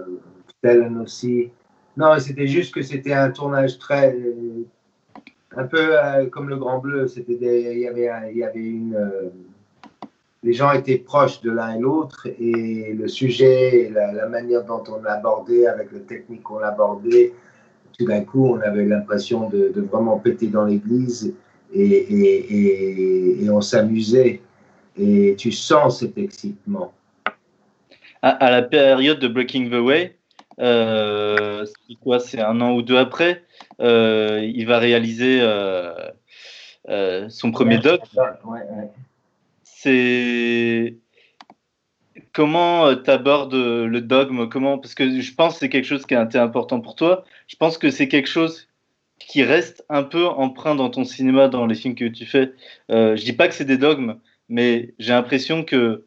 aussi. Non, c'était juste que c'était un tournage très. un peu euh, comme le Grand Bleu. C'était il y avait, il y avait une. Les gens étaient proches de l'un et l'autre et le sujet, la, manière dont on l'abordait, avec le technique qu'on l'abordait, tout d'un coup, on avait l'impression de, vraiment péter dans l'église et, et, et, on s'amusait. Et tu sens cet excitement.
À, à, la période de Breaking the Way, euh, c'est quoi C'est un an ou deux après. Euh, il va réaliser euh, son premier doc. C'est comment tu abordes le dogme comment, Parce que je pense que c'est quelque chose qui est important pour toi. Je pense que c'est quelque chose qui reste un peu empreint dans ton cinéma, dans les films que tu fais. Euh, je dis pas que c'est des dogmes, mais j'ai l'impression que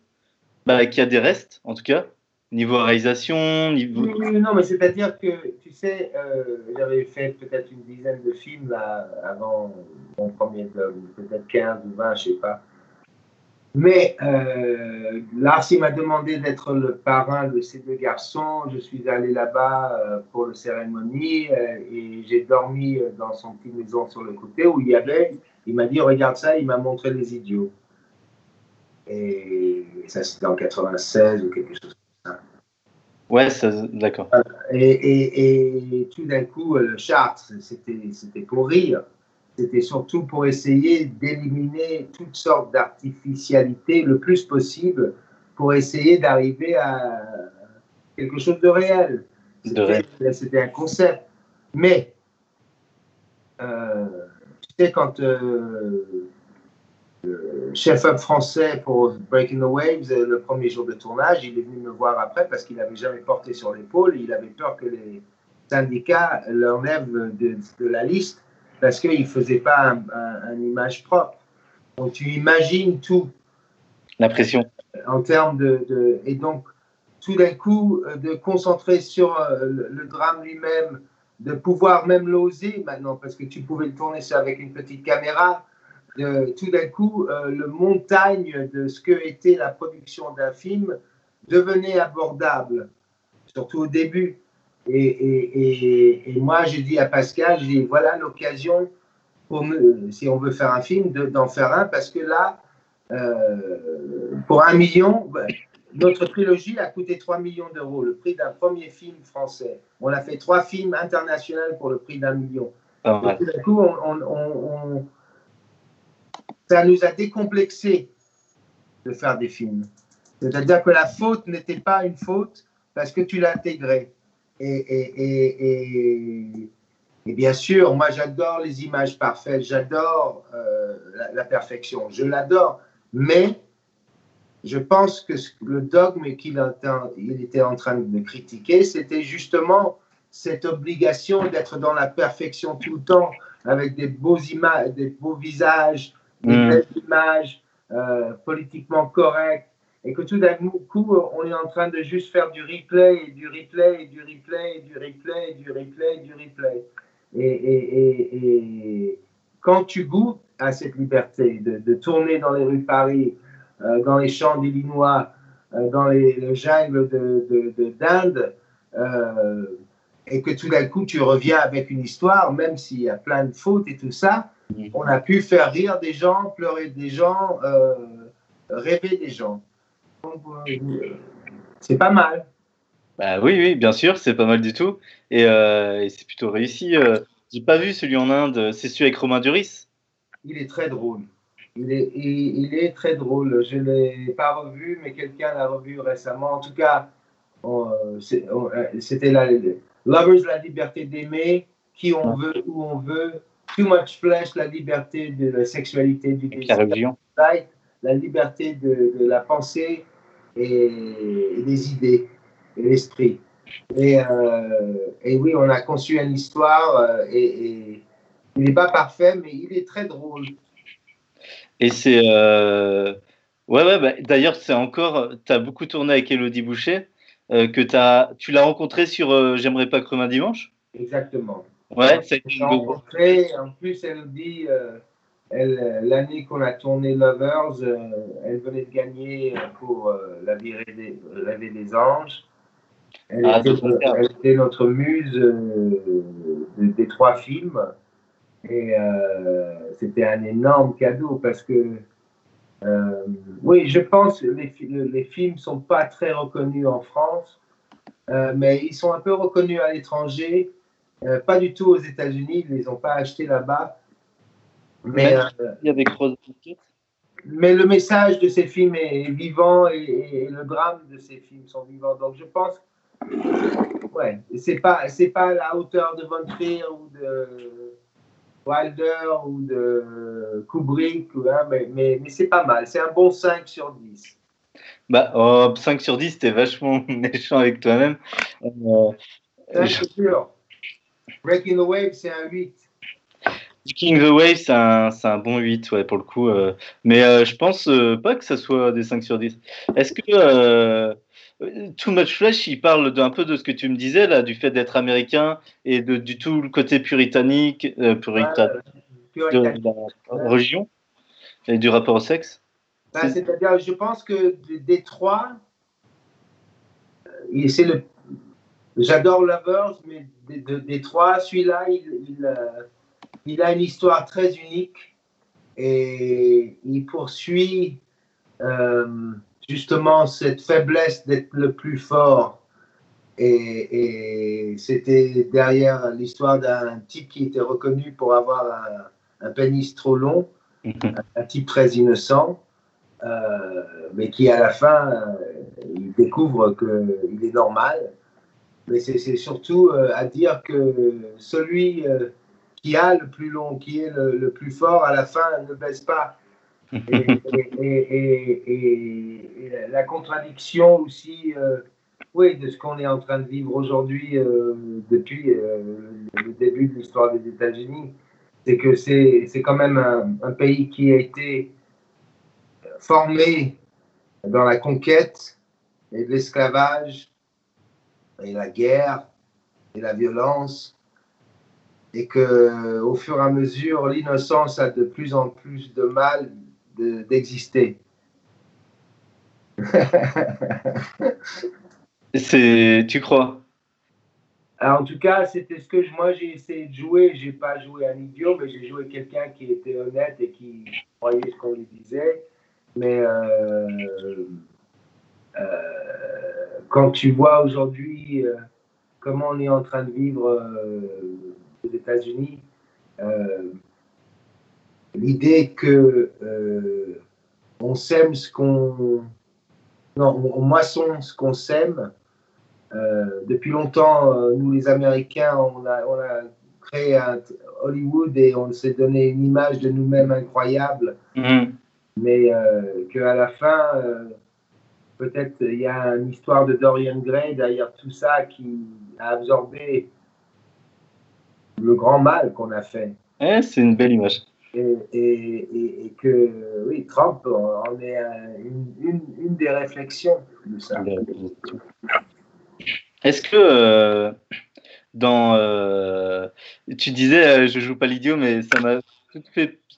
bah, qu'il y a des restes, en tout cas, niveau réalisation, niveau.
non, mais c'est-à-dire que, tu sais, euh, j'avais fait peut-être une dizaine de films là, avant mon premier dogme, peut-être 15 ou 20, je sais pas. Mais euh, Lars, il m'a demandé d'être le parrain de ces deux garçons. Je suis allé là-bas euh, pour la cérémonie euh, et j'ai dormi dans son petite maison sur le côté où il y avait. Il m'a dit Regarde ça, il m'a montré les idiots. Et ça, c'était en 96 ou quelque chose comme ça.
Ouais, d'accord.
Et, et, et, tout d'un coup, le chart, c'était pour rire c'était surtout pour essayer d'éliminer toutes sortes d'artificialités le plus possible pour essayer d'arriver à quelque chose de réel. C'était un concept. Mais, euh, tu sais, quand euh, le chef-up français pour Breaking the Waves, le premier jour de tournage, il est venu me voir après parce qu'il n'avait jamais porté sur l'épaule. Il avait peur que les syndicats l'enlèvent de, de la liste parce qu'il ne faisait pas un, image propre. Donc tu imagines tout.
La pression.
En termes de, Et donc, tout d'un coup, euh, de concentrer sur euh, le, drame lui-même, de pouvoir même l'oser maintenant, parce que tu pouvais le tourner ça avec une petite caméra, de, tout d'un coup, euh, le montagne de ce que était la production d'un film devenait abordable, surtout au début. Et, et, et, moi, j'ai dit à Pascal, j'ai dit, voilà l'occasion, pour si on veut faire un film, d'en faire un, parce que là, euh, pour un million, notre trilogie a coûté 3 millions d'euros, le prix d'un premier film français. On a fait trois films internationaux pour le prix d'un million. Ah, du coup, on, on, ça nous a décomplexé de faire des films. C'est-à-dire que la faute n'était pas une faute parce que tu l'as Et, bien sûr, moi j'adore les images parfaites, j'adore euh, la, perfection, je l'adore, mais je pense que le dogme qu'il il était en train de critiquer, c'était justement cette obligation d'être dans la perfection tout le temps, avec des beaux, images, des beaux visages, des mmh. belles images, euh, politiquement correctes, et que tout d'un coup, on est en train de juste faire du replay et du replay et du replay et du replay et du replay et du replay. Et, et, et, quand tu goûtes à cette liberté de, tourner dans les rues de Paris, euh, dans les champs d'Illinois, euh, dans les, le jungle de, d'Inde, euh, et que tout d'un coup tu reviens avec une histoire, même s'il y a plein de fautes et tout ça, on a pu faire rire des gens, pleurer des gens, rêver des gens. C'est pas mal.
Bah oui, oui, bien sûr, c'est pas mal du tout. Et, euh, c'est plutôt réussi. Euh. J'ai pas vu celui en Inde, c'est celui avec Romain Duris?
Il est très drôle. Il est, il, est très drôle. Je ne l'ai pas revu, mais quelqu'un l'a revu récemment. En tout cas, c'était la Lovers, la liberté d'aimer, qui on veut, où on veut. Too much flesh, la liberté de la sexualité, du
désir. La religion.
La liberté de, de la pensée, et, des idées et l'esprit. Et, euh, et, oui, on a conçu une histoire euh, et, il n'est pas parfait, mais il est très drôle.
Et c'est. Euh, ouais, ouais, bah, d'ailleurs, c'est encore. Tu as beaucoup tourné avec Elodie Boucher, que as, tu l'as rencontré sur J'aimerais pas crever un dimanche?
Exactement.
Ouais, c'est
rencontré. En plus, Elodie l'année qu'on a tourné Lovers, euh, elle venait de gagner pour euh, La vie des, rêver des anges. Elle, ah, était, notre muse des trois films. Et c'était un énorme cadeau parce que, oui, je pense que les, les films ne sont pas très reconnus en France, mais ils sont un peu reconnus à l'étranger, pas du tout aux États-Unis, ils ne les ont pas achetés là-bas.
Mais, euh, il y a des
Mais le message de ces films est vivant et, le drame de ces films sont vivants. Donc je pense, ouais, c'est pas c'est pas la hauteur de Von Trier ou de Wilder ou de Kubrick, hein, mais, mais, mais c'est pas mal. C'est un bon 5 sur 10.
Bah, oh, 5 sur 10, t'es vachement méchant avec toi-même.
Euh, c'est sûr. Breaking the Wave, c'est un 8.
Breaking the Wave, c'est un, un, bon 8, ouais, pour le coup. Euh. mais euh, je pense euh, pas que ça soit des 5 sur 10. Est-ce que Too Much Flesh, il parle d'un peu de ce que tu me disais, là, du fait d'être américain et de, du tout le côté puritanique, de la religion et du rapport au sexe?
Bah, C'est-à-dire, je pense que Détroit, c'est le. J'adore Lovers, mais de Détroit, celui-là, il, il, a une histoire très unique et il poursuit euh, justement cette faiblesse d'être le plus fort. Et, c'était derrière l'histoire d'un type qui était reconnu pour avoir un, un pénis trop long, mhm. un, type très innocent, euh, mais qui à la fin, euh, il découvre qu'il est normal. Mais c'est surtout à dire que celui qui a le plus long, qui est le, plus fort, à la fin ne baisse pas. Et, la contradiction aussi, euh, oui, de ce qu'on est en train de vivre aujourd'hui euh, depuis euh, le début de l'histoire des États-Unis, c'est que c'est quand même un, un, pays qui a été formé dans la conquête et l'esclavage et la guerre et la violence et que au fur et à mesure, l'innocence a de plus en plus de mal d'exister.
C'est, tu crois?
En tout cas, c'était ce que moi j'ai essayé de jouer. J'ai pas joué un idiot, mais j'ai joué quelqu'un qui était honnête et qui croyait ce qu'on lui disait. Mais euh, euh, quand tu vois aujourd'hui euh, comment on est en train de vivre aux États-Unis, euh, l'idée que euh, on sème ce qu'on non, on moissonne ce qu'on sème. Euh, depuis longtemps, nous les Américains, on a, on a créé un Hollywood et on s'est donné une image de nous-mêmes incroyable. Mm-hmm. Mais qu'à la fin, peut-être il y a une histoire de Dorian Gray derrière tout ça qui a absorbé le grand mal qu'on a fait.
Eh, c'est une belle image.
Et, et, que, oui, Trump en est une, une, des réflexions de ça.
Est-ce que euh, dans. Euh, tu disais, euh, je joue pas l'idiot, mais ça m'a tout,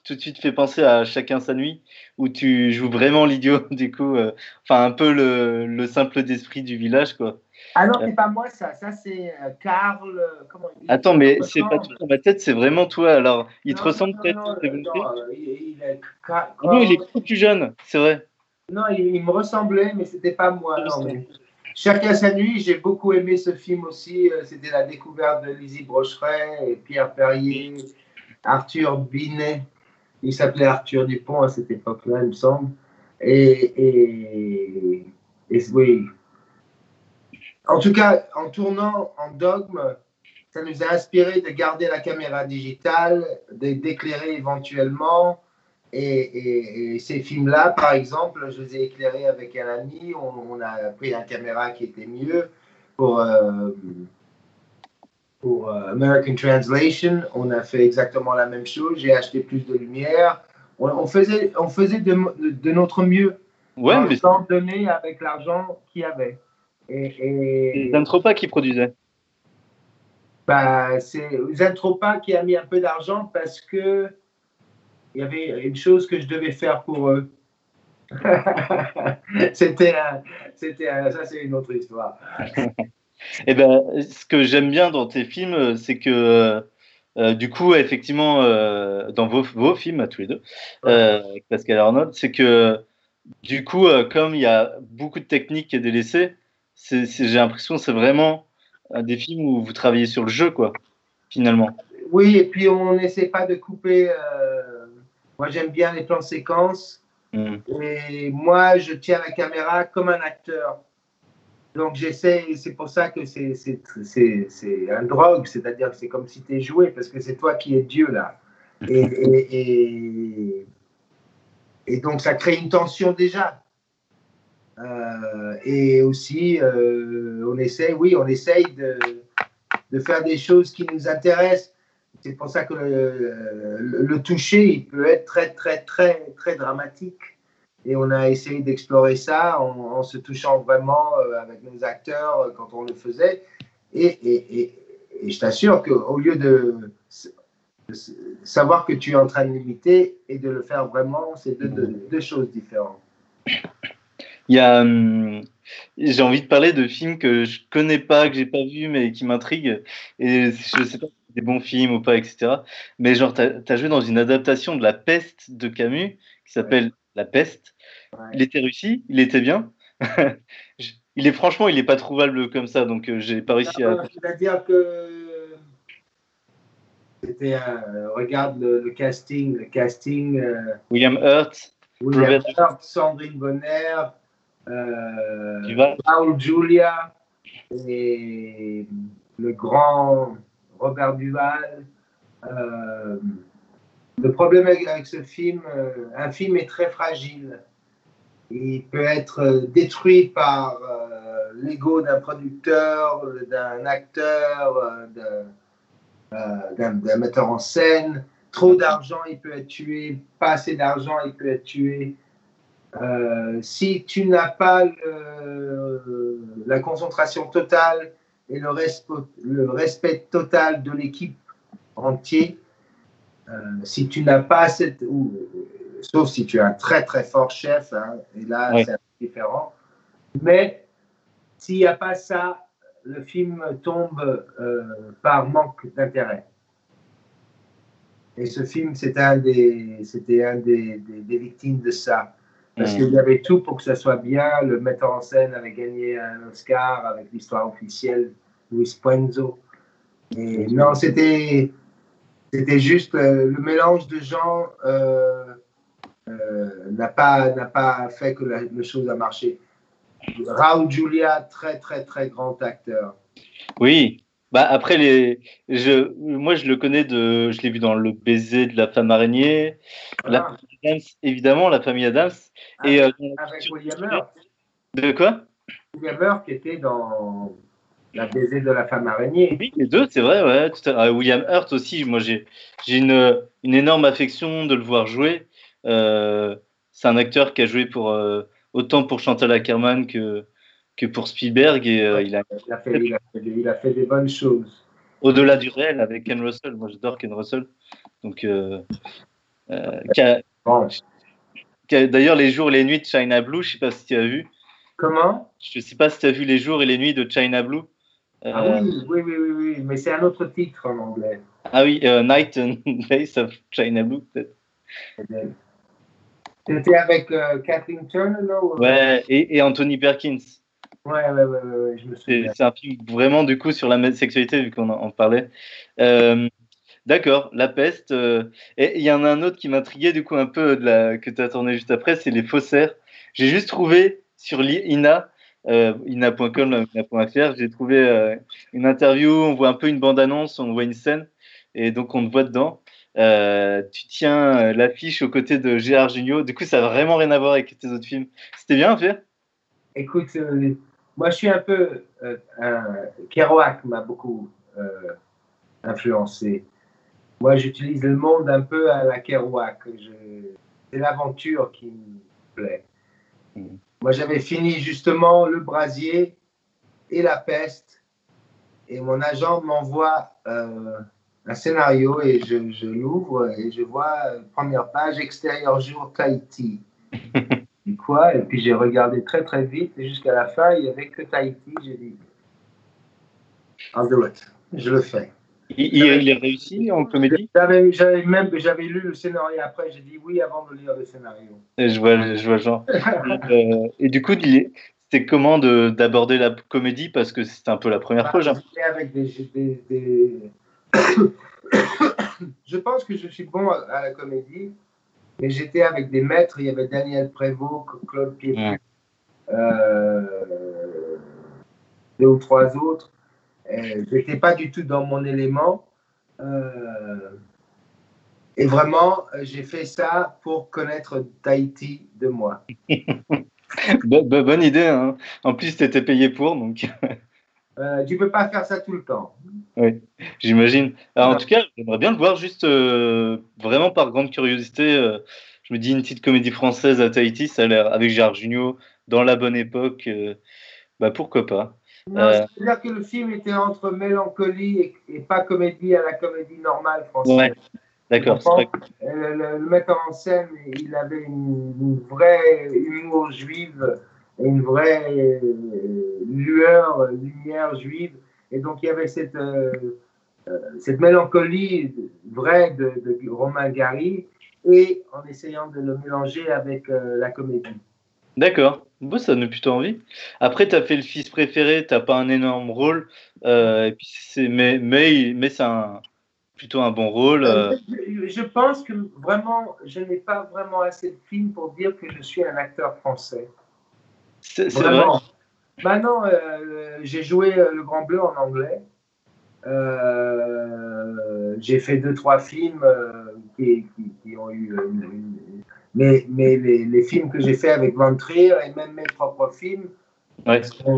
tout, de suite fait penser à Chacun sa nuit, où tu joues vraiment l'idiot, du coup. Enfin, un peu le, le simple d'esprit du village, quoi.
Ah non, c'est pas moi ça, ça c'est euh, Karl. Euh, comment il
Attends, mais c'est pas tout dans ma tête, c'est vraiment toi. Alors, il te ressemble peut-être
Non, non il, est...
Non, il est beaucoup plus jeune, c'est vrai.
Non, il, me ressemblait, mais c'était pas moi. Chacun sa nuit, j'ai beaucoup aimé ce film aussi. Euh, c'était la découverte de Lizzie Brocheret et Pierre Perrier, Arthur Binet. Il s'appelait Arthur Dupont à cette époque-là, il me semble. Et, et, et oui, en tout cas, en tournant en dogme, ça nous a inspiré de garder la caméra digitale, d'éclairer éventuellement. Et, ces films-là, par exemple, je les ai éclairés avec un ami. On, a pris la caméra qui était mieux pour, euh, pour euh, American Translation. On a fait exactement la même chose. J'ai acheté plus de lumière. On, faisait, on faisait de, de, notre mieux.
Ouais, mais...
Sans donner avec l'argent qu'il y avait. Et,
Zentropa qui produisait
bah, C'est Zentropa qui a mis un peu d'argent parce que il y avait une chose que je devais faire pour eux. c'était, c'était, ça c'est une autre histoire.
Et eh ben, ce que j'aime bien dans tes films, c'est que euh, du coup, effectivement, euh, dans vos, vos, films à tous les deux, euh, avec Pascal Arnold, c'est que du coup, comme il y a beaucoup de techniques qui est délaissée, j'ai l'impression que c'est vraiment des films où vous travaillez sur le jeu, quoi, finalement.
Oui, et puis on n'essaie pas de couper. Euh, moi, j'aime bien les plans séquences. Hmm. Et moi, je tiens la caméra comme un acteur. Donc, j'essaie, c'est pour ça que c'est un drogue, c'est-à-dire que c'est comme si tu es joué, parce que c'est toi qui es Dieu, là. Et, et, et, et donc, ça crée une tension déjà. Et aussi, on essaye, oui, on essaye de, de faire des choses qui nous intéressent. C'est pour ça que le, toucher, il peut être très, très, très, très dramatique. Et on a essayé d'explorer ça en, se touchant vraiment euh, avec nos acteurs euh, quand on le faisait. Et, et, et, je t'assure qu'au lieu de, savoir que tu es en train de limiter et de le faire vraiment, c'est deux, deux, choses différentes.
Il y a, hum, j'ai envie de parler de films que je connais pas, que j'ai pas vu, mais qui m'intriguent. Et je sais pas si c'est des bons films ou pas, etc. Mais genre, tu as, joué dans une adaptation de La Peste de Camus qui s'appelle La Peste. Il était réussi, il était bien. il est franchement, il est pas trouvable comme ça, donc euh, j'ai pas réussi à.
C'est-à-dire que c'était, euh, regarde le, casting, le casting. Euh,
William Hurt.
William Hurt, Sandrine Bonner euh, Paul Julia et le grand Robert Duval. Euh, le problème avec, ce film, euh, un film est très fragile. Il peut être détruit par l'ego d'un producteur, d'un acteur, d'un metteur en scène. Trop d'argent, il peut être tué. Pas assez d'argent, il peut être tué. Euh, si tu n'as pas la concentration totale et le, respect, total de l'équipe entière, euh, si tu n'as pas cette, sauf si tu es un très très fort chef, hein, et là c'est différent, mais s'il n'y a pas ça, le film tombe euh, par manque d'intérêt. Et ce film, c'était un des, c'était un des, des victimes de ça. Parce qu'il y avait tout pour que ça soit bien. Le metteur en scène avait gagné un Oscar avec l'histoire officielle, Luis Puenzo. Et non, c'était, c'était juste euh, le mélange de gens euh, euh, n'a, pas, n'a pas fait que la, chose a marché. Raoul Julia, très, très, très grand acteur.
Oui, bah après les, je, moi je le connais de, je l'ai vu dans le baiser de la femme araignée, la famille Adams, évidemment la famille Adams.
et euh, avec William Hurt.
De quoi?
William Hurt qui était dans la baiser de la femme araignée.
Oui, les deux, c'est vrai, ouais. Tout à... William Hurt aussi, moi j'ai, une, une, énorme affection de le voir jouer. Euh, c'est un acteur qui a joué pour euh, autant pour Chantal Ackerman que que pour Spielberg. Et, euh, il, a...
Il, a fait, il, a fait, des bonnes choses.
Au-delà du réel avec Ken Russell. Moi, j'adore Ken Russell. Donc, euh, d'ailleurs les jours et les nuits de China Blue. Je ne sais pas si tu as vu.
Comment?
Je ne sais pas si tu as vu les jours et les nuits de China Blue.
Ah oui, oui, oui, oui, mais c'est un autre titre en anglais.
Ah oui, Night and Days of China Blue, peut-être.
C'était avec Kathleen Turner, non?
Ouais, et, Anthony Perkins.
Ouais, ouais, ouais, je me souviens.
C'est un film vraiment du coup sur la sexualité vu qu'on en parlait. Euh, d'accord, La Peste. Euh, et il y en a un autre qui m'intriguait du coup un peu que tu as tourné juste après, c'est Les Faussaires. J'ai juste trouvé sur euh, ina.com, ina.fr, j'ai trouvé euh, une interview, on voit un peu une bande-annonce, on voit une scène, et donc on te voit dedans. tu tiens l'affiche aux côtés de Gérard Jugnot. Du coup, ça n'a vraiment rien à voir avec tes autres films. C'était bien à faire
Écoute, moi, je suis un peu. Euh, Kerouac m'a beaucoup euh, influencé. Moi, j'utilise le monde un peu à la Kerouac. C'est l'aventure qui me plaît. Mm. Moi, j'avais fini justement Le Brasier et La Peste. Et mon agent m'envoie euh, un scénario et je, je l'ouvre et je vois première page extérieur jour Tahiti. quoi? Et puis j'ai regardé très très vite et jusqu'à la fin, il n'y avait que Tahiti. J'ai dit, I'll do it. Je le fais.
Il, il est réussi en comédie?
J'avais même j'avais lu le scénario après, j'ai dit oui avant de lire le scénario.
Et je vois, je vois genre. Euh, et, du coup, c'était comment d'aborder la comédie? Parce que c'était un peu la première fois.
Bah, avec des, je pense que je suis bon à la comédie mais j'étais avec des maîtres, il y avait Daniel Prévost, Claude Pied, euh, deux ou trois autres. Je n'étais pas du tout dans mon élément. Euh, et vraiment, j'ai fait ça pour connaître Tahiti de moi.
bonne idée. Hein. En plus, tu étais payé pour, donc.
Euh, tu peux pas faire ça tout le temps.
Oui, j'imagine. En tout cas, j'aimerais bien le voir juste euh, vraiment par grande curiosité. Euh, je me dis une petite comédie française à Tahiti, ça a l'air avec Gérard Jugnot dans la bonne époque. Euh, bah pourquoi pas.
C'est-à-dire que le film était entre mélancolie et, pas comédie à la comédie normale française. Ouais.
D'accord.
Le, le, metteur en scène, il avait une, une vraie humour juive une vraie euh, lueur, lumière juive. Et donc il y avait cette, euh, euh, cette mélancolie vraie de, Romain Gary et en essayant de le mélanger avec la comédie.
D'accord, bon, ça donne plutôt envie. Après, tu as fait le fils préféré, tu n'as pas un énorme rôle, et puis mais, mais, mais c'est plutôt un bon rôle.
Je, pense que vraiment, je n'ai pas vraiment assez de films pour dire que je suis un acteur français.
C'est vrai.
Maintenant, euh, j'ai joué euh, Le Grand Bleu en anglais. Euh, j'ai fait deux, trois films qui, ont eu. Mais, mais les, films que j'ai fait avec Van Trier et même mes propres films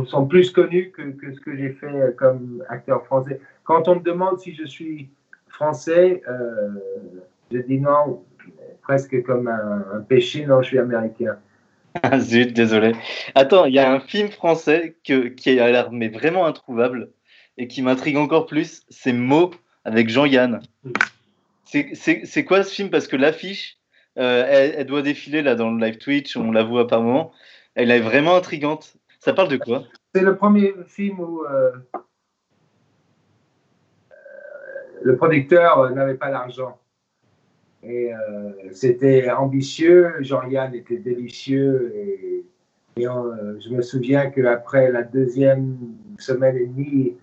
sont, plus connus que, que ce que j'ai fait comme acteur français. Quand on me demande si je suis français, je dis non, presque comme un, un péché, non, je suis américain.
Zut, désolé. Attends, il y a un film français que, qui a l'air mais vraiment introuvable et qui m'intrigue encore plus, c'est Mo avec Jean-Yann. C'est quoi ce film? Parce que l'affiche, euh, elle, doit défiler là dans le live Twitch, on la voit par moment. Elle est vraiment intrigante. Ça parle de quoi?
C'est le premier film où euh, le producteur n'avait pas l'argent. Et euh, c'était ambitieux, Jean-Yann était délicieux. Et, je me souviens qu'après la deuxième semaine et demie,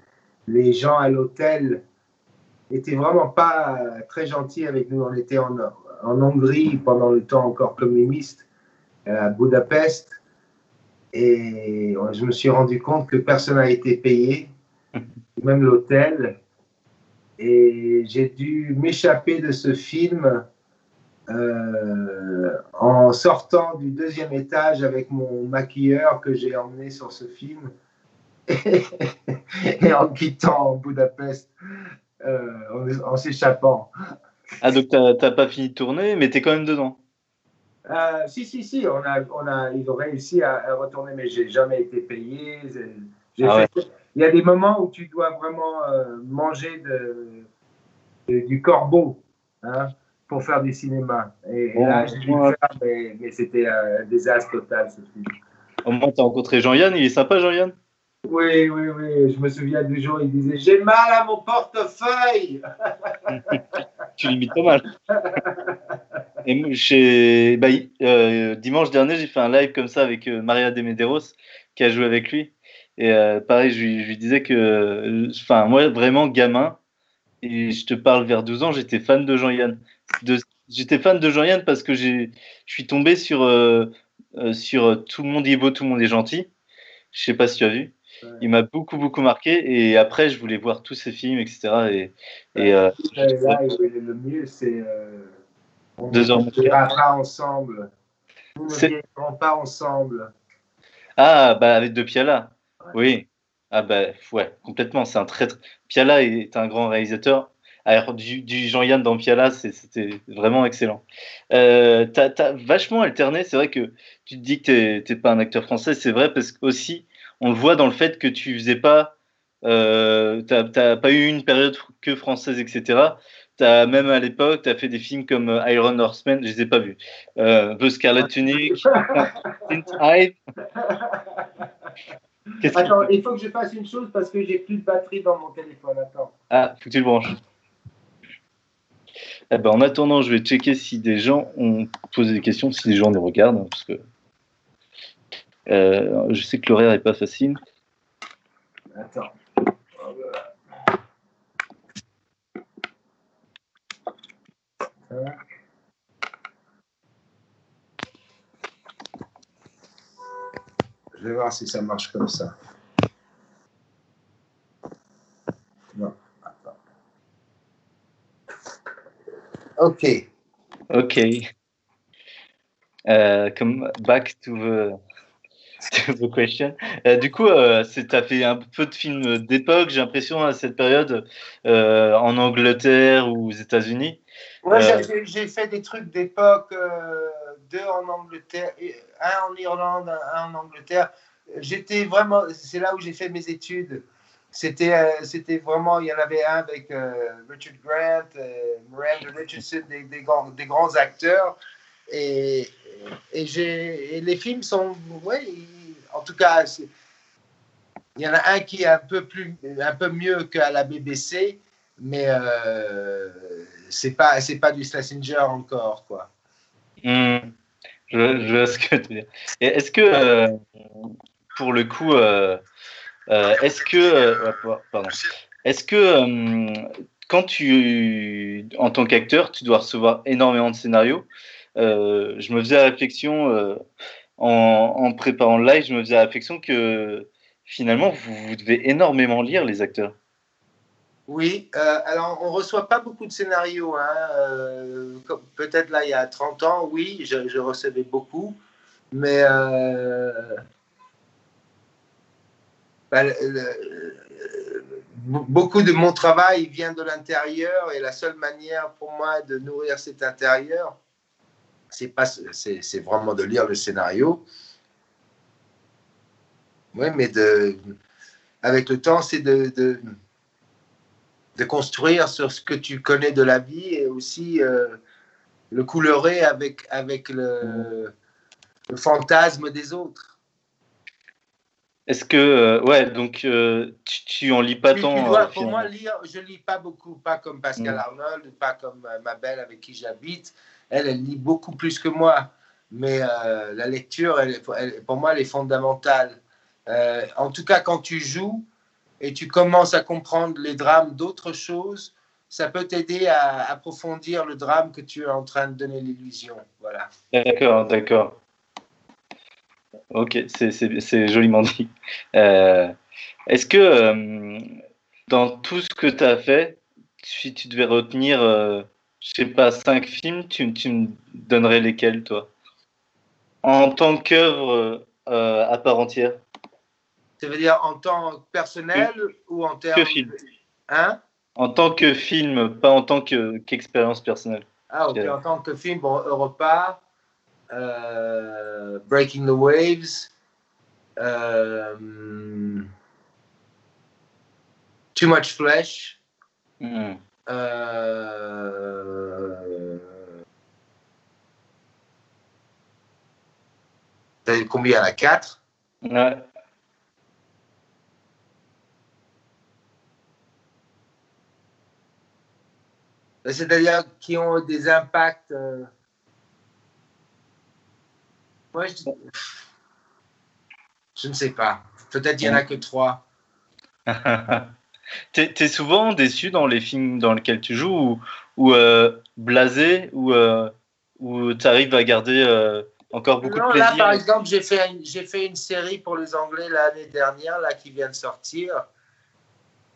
les gens à l'hôtel étaient vraiment pas très gentils avec nous. On était en, Hongrie pendant le temps encore communiste, à Budapest. Et je me suis rendu compte que personne n'a été payé, même l'hôtel. Et j'ai dû m'échapper de ce film euh, en sortant du deuxième étage avec mon maquilleur que j'ai emmené sur ce film et, en quittant Budapest euh, en, s'échappant.
Ah, donc t'as pas fini de tourner, mais tu es quand même dedans
euh, Si, si, si, on a, on a, ils ont réussi à, retourner, mais j'ai jamais été payé. Ah il y a des moments où tu dois vraiment manger de, du corbeau. Hein pour faire du cinéma. Et, là, j'ai dû le faire, mais, c'était un désastre total ce film.
Au moins, tu as rencontré Jean-Yann, il est sympa, Jean-Yann
Oui, oui, oui. Je me souviens du jour, il disait J'ai mal à mon portefeuille
Tu l'imites pas mal. Et bah, euh, dimanche dernier, j'ai fait un live comme ça avec euh, Maria de Medeiros, qui a joué avec lui. Et euh, pareil, je lui, je lui, disais que, enfin, moi, vraiment gamin, et je te parle vers 12 ans, j'étais fan de Jean-Yann. J'étais fan de Jean-Yann parce que je suis tombé sur, sur Tout le monde est beau, tout le monde est gentil. Je sais pas si tu as vu. Il m'a beaucoup, beaucoup marqué. Et après, je voulais voir tous ses films, etc. Et, et
euh, là, le mieux, c'est. on
Deux heures.
On ne pas ensemble. Nous ne pas ensemble.
Ah, bah avec De Piala. Oui. Ah, bah ouais, complètement. C'est un très. Piala est un grand réalisateur. Alors, du, Jean-Yann dans Piala, c'était vraiment excellent. Euh, tu as, vachement alterné. C'est vrai que tu te dis que tu n'es pas un acteur français. C'est vrai parce qu'aussi, on le voit dans le fait que tu faisais pas. Euh, tu n'as pas eu une période que française, etc. As, même à l'époque, tu as fait des films comme euh, Iron Horseman, je ne les ai pas vus. Euh, The Scarlet Tunic, Hive.
Attends, il faut que je fasse une chose parce que j'ai plus de batterie dans mon téléphone. Attends.
Ah, faut que tu le branches. Eh ben, en attendant, je vais checker si des gens ont posé des questions, si des gens les regardent, hein, parce que euh, je sais que l'horaire n'est pas facile.
Attends. Je vais voir si ça marche comme ça. Non. OK.
OK. Uh, come back to the Stupid question. Euh, du coup, euh, tu as fait un peu de films d'époque, j'ai l'impression, à cette période, euh, en Angleterre ou aux États-Unis.
Ouais, j'ai fait des trucs d'époque, deux en Angleterre, un en Irlande, un en Angleterre. J'étais vraiment, c'est là où j'ai fait mes études. C'était, c'était vraiment, il y en avait un avec Richard Grant, Miranda Richardson, des, des, grands, des grands acteurs. Et, et, et, les films sont, ouais, en tout cas, il y en a un qui est un peu, plus, un peu mieux qu'à la BBC, mais euh, c'est pas, c'est pas du Schlesinger encore, quoi.
Hmm. Je, je, vois ce que tu veux dire. Est-ce que, euh, pour le coup, euh, euh est-ce que, euh, pardon, est-ce que quand tu, en tant qu'acteur, tu dois recevoir énormément de scénarios, je me faisais la réflexion en, préparant le live, je me faisais la réflexion que finalement, vous, devez énormément lire les acteurs.
Oui, euh, alors on ne reçoit pas beaucoup de scénarios. Hein, euh, peut-être là, il y a 30 ans, oui, je, recevais beaucoup. Mais euh, bah, beaucoup de mon travail vient de l'intérieur et la seule manière pour moi de nourrir cet intérieur, c'est pas, c'est vraiment de lire le scénario. Oui, mais de, avec le temps, c'est de, de, de, construire sur ce que tu connais de la vie et aussi euh, le coulerer avec, avec le, le fantasme des autres.
Est-ce que, euh, ouais, donc euh, tu, tu, en lis pas tant
Pour moi, lire, je lis pas beaucoup, pas comme Pascal mm. Arnold, pas comme ma belle avec qui j'habite elle, elle lit beaucoup plus que moi. Mais euh, la lecture, pour moi, elle est fondamentale. Euh, en tout cas, quand tu joues et tu commences à comprendre les drames d'autres choses, ça peut t'aider à approfondir le drame que tu es en train de donner l'illusion. Voilà.
D'accord, d'accord. Ok, c'est joliment dit. Euh, est-ce que dans tout ce que tu as fait, si tu devais retenir je sais pas, cinq films, tu, tu, me donnerais lesquels, toi? En tant qu'œuvre euh, à part entière
Ça veut dire en tant que personnel ou en termes. Que
film
Hein?
En tant que film, pas en tant qu'expérience personnelle.
Ah, ok, en tant que film, bon, Europa, euh, Breaking the Waves, euh, Too Much Flesh. Hmm. Euh... combien à 4
Ouais.
C'est-à-dire qui ont des impacts. Euh... Moi, je... je ne sais pas. Peut-être il n'y en a que trois.
T'es es souvent déçu dans les films dans lesquels tu joues ou, euh, blasé ou, euh, ou tu arrives à garder euh, encore beaucoup de plaisir
Là, par exemple, j'ai fait, j'ai fait une série pour les Anglais l'année dernière là, qui vient de sortir.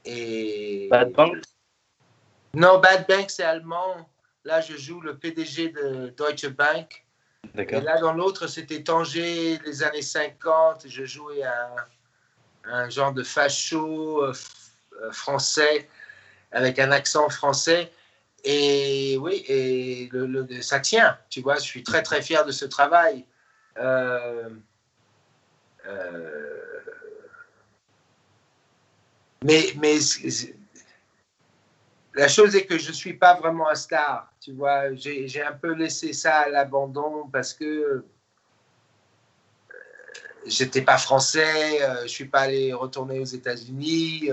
Et...
Bad Bank
Non, Bad Bank, c'est allemand. Là, je joue le PDG de Deutsche Bank. Et là, dans l'autre, c'était Tanger, les années 50. Je jouais un, un genre de facho français avec un accent français. Et oui, et ça tient, tu vois, je suis très très fier de ce travail. Euh, euh, mais, mais la chose est que je ne suis pas vraiment un star, tu vois, j'ai un peu laissé ça à l'abandon parce que j'étais pas français, je ne suis pas allé retourner aux États-Unis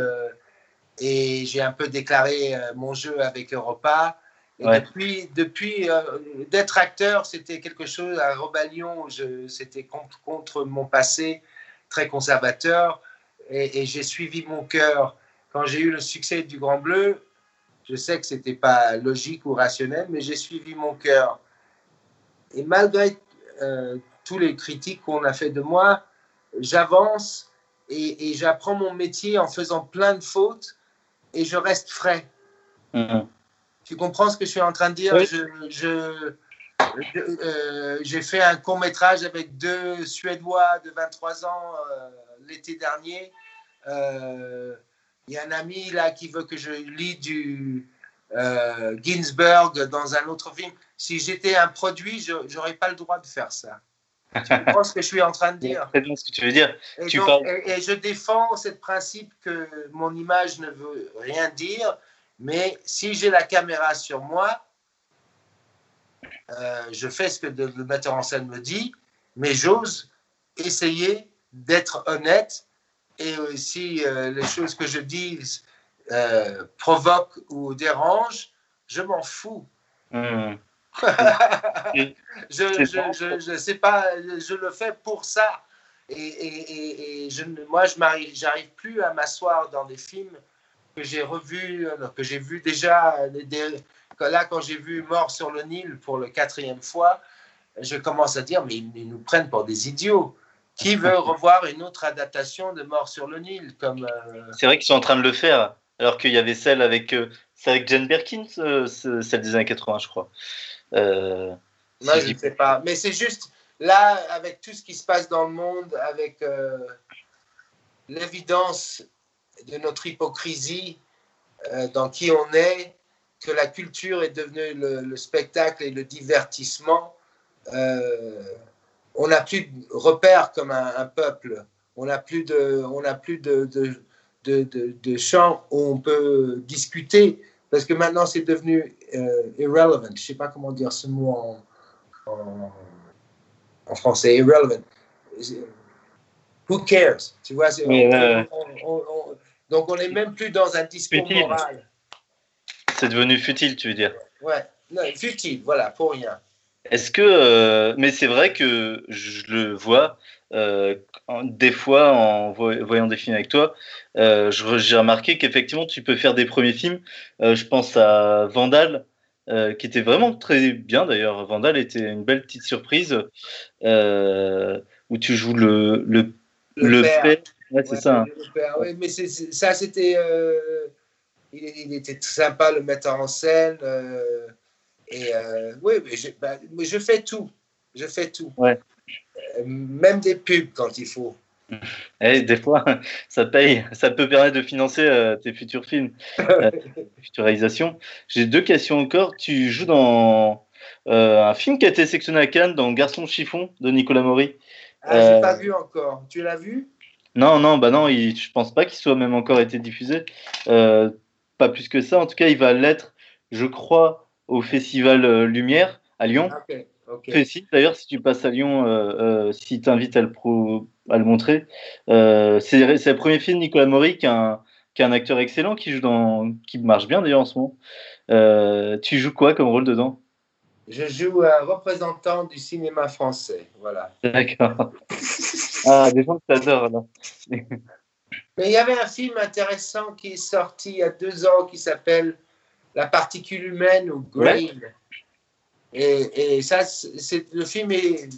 et j'ai un peu déclaré euh, mon jeu avec Europa. Et depuis, depuis euh, d'être acteur, c'était quelque chose, à rébellion, c'était contre, contre, mon passé très conservateur et, et j'ai suivi mon cœur. Quand j'ai eu le succès du Grand Bleu, je sais que c'était pas logique ou rationnel, mais j'ai suivi mon cœur. Et malgré euh, tous les critiques qu'on a fait de moi, j'avance et, et j'apprends mon métier en faisant plein de fautes et je reste frais. Mm-hmm. Tu comprends ce que je suis en train de dire? Je, je, euh, j'ai fait un court métrage avec deux Suédois de 23 ans l'été dernier. Il y a un ami là qui veut que je lis du Ginsberg dans un autre film. Si j'étais un produit, je n'aurais pas le droit de faire ça. Tu comprends ce que je suis en train de dire?
Très bien ce que tu veux dire.
Et,
tu
donc, et, je défends ce principe que mon image ne veut rien dire, mais si j'ai la caméra sur moi, euh, je fais ce que le metteur en scène me dit, mais j'ose essayer d'être honnête et si euh, les choses que je dis euh, provoquent ou dérangent, je m'en fous.
Mmh.
je, je, je, sais pas, je le fais pour ça. Et, et, et je, moi, je j'arrive plus à m'asseoir dans des films que j'ai revus, euh, que j'ai vu déjà. là, quand j'ai vu Mort sur le Nil pour le quatrième fois, je commence à dire, mais ils nous prennent pour des idiots. Qui veut revoir une autre adaptation de Mort sur le Nil comme euh,
C'est vrai qu'ils sont en train de le faire, alors qu'il y avait celle avec, euh, avec Jane Birkin, celle des années 80, je crois.
Euh, Moi, je ne sais pas. Mais c'est juste, là, avec tout ce qui se passe dans le monde, avec euh, l'évidence de notre hypocrisie euh, dans qui on est, que la culture est devenue le, spectacle et le divertissement, on n'a plus de repères comme un, peuple. On n'a plus de, on plus de, de, de, de champs où on peut discuter parce que maintenant c'est devenu euh, irrelevant. Je ne sais pas comment dire ce mot en, en, français. Irrelevant. Who cares? Tu vois Donc on n'est même plus dans un discours moral.
C'est devenu futile, tu veux dire
Ouais, non, futile, voilà, pour rien.
Est-ce que. Euh, mais c'est vrai que je le vois euh, des fois en voyant des films avec toi. Euh, j'ai remarqué qu'effectivement, tu peux faire des premiers films. je pense à Vandal, qui était vraiment très bien d'ailleurs. Vandal était une belle petite surprise où tu joues le, le,
le, père. Ouais, c'est ça. Oui, mais ça, c'était. Il, il, était sympa, le metteur en scène. Et euh, oui, bah, mais je, fais tout. Je fais tout.
Ouais.
Euh, même des pubs quand il faut.
Et eh, des fois, ça paye, ça peut permettre de financer euh, tes futurs films, futures réalisations. J'ai deux questions encore. Tu joues dans un film qui a été sélectionné à Cannes, dans Garçon chiffon de Nicolas Maury.
Ah, j'ai pas vu encore. Tu l'as vu?
Non, non, bah non. Il, je pense pas qu'il soit même encore été diffusé. pas plus que ça. En tout cas, il va l'être, je crois, au Festival euh, Lumière à Lyon.
Okay,
D'ailleurs, si tu passes à Lyon, euh, euh, si tu invites à le, à le montrer. c'est le premier film de Nicolas Maury, qui est, un, qui est un acteur excellent, qui, joue dans, qui marche bien d'ailleurs en ce moment. tu joues quoi comme rôle dedans?
Je joue un représentant du cinéma français. Voilà.
D'accord. ah, des gens que tu adores. Là.
Mais il y avait un film intéressant qui est sorti il y a deux ans qui s'appelle la particule humaine ou Grain. Et, et, ça, c'est le film est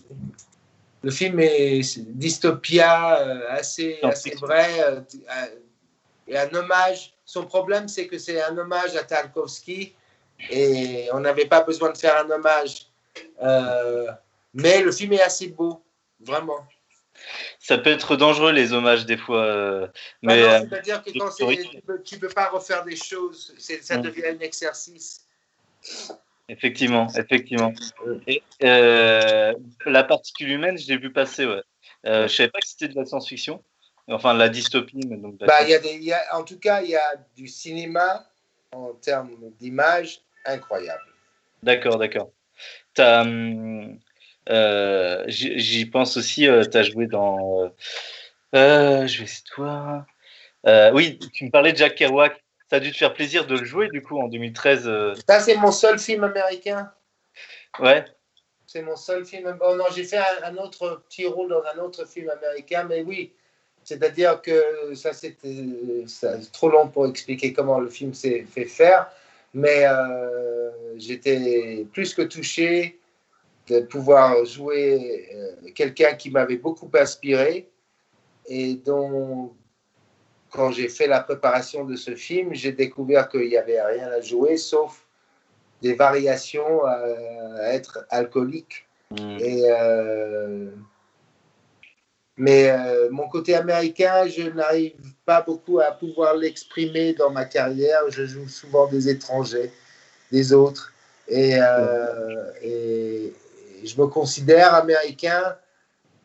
le film est dystopia euh, assez, assez vrai euh, et un hommage. Son problème, c'est que c'est un hommage à Tarkovsky et on n'avait pas besoin de faire un hommage. Euh, mais le film est assez beau, vraiment
ça peut être dangereux les hommages des fois. Euh,
mais euh, c'est-à-dire que quand tu ne peux pas refaire des choses, ça mm. devient un exercice.
Effectivement, effectivement. Euh, la particule humaine, je l'ai vu passer, ouais. je ne savais pas que c'était de la science-fiction, enfin la dystopie. Mais donc,
bah, y a des, y a, en tout cas, il y a du cinéma en termes d'image incroyable.
D'accord, d'accord. Tu as, hum, euh, j'y pense aussi, euh, tu as joué dans. Euh, je vais essayer voir. oui, tu me parlais de Jack Kerouac. Ça a dû te faire plaisir de le jouer du coup en 2013.
Ça, c'est mon seul film américain.
Ouais.
C'est mon seul film. Oh non, j'ai fait un, autre petit rôle dans un autre film américain, mais oui. C'est-à-dire que ça, c'était trop long pour expliquer comment le film s'est fait faire. Mais j'étais plus que touché de pouvoir jouer euh, quelqu'un qui m'avait beaucoup inspiré et dont, quand j'ai fait la préparation de ce film, j'ai découvert qu'il n'y avait rien à jouer sauf des variations à être alcoolique. Hmm. Et, mais mon côté américain, je n'arrive pas beaucoup à pouvoir l'exprimer dans ma carrière. Je joue souvent des étrangers, des autres. Et, et, je me considère américain,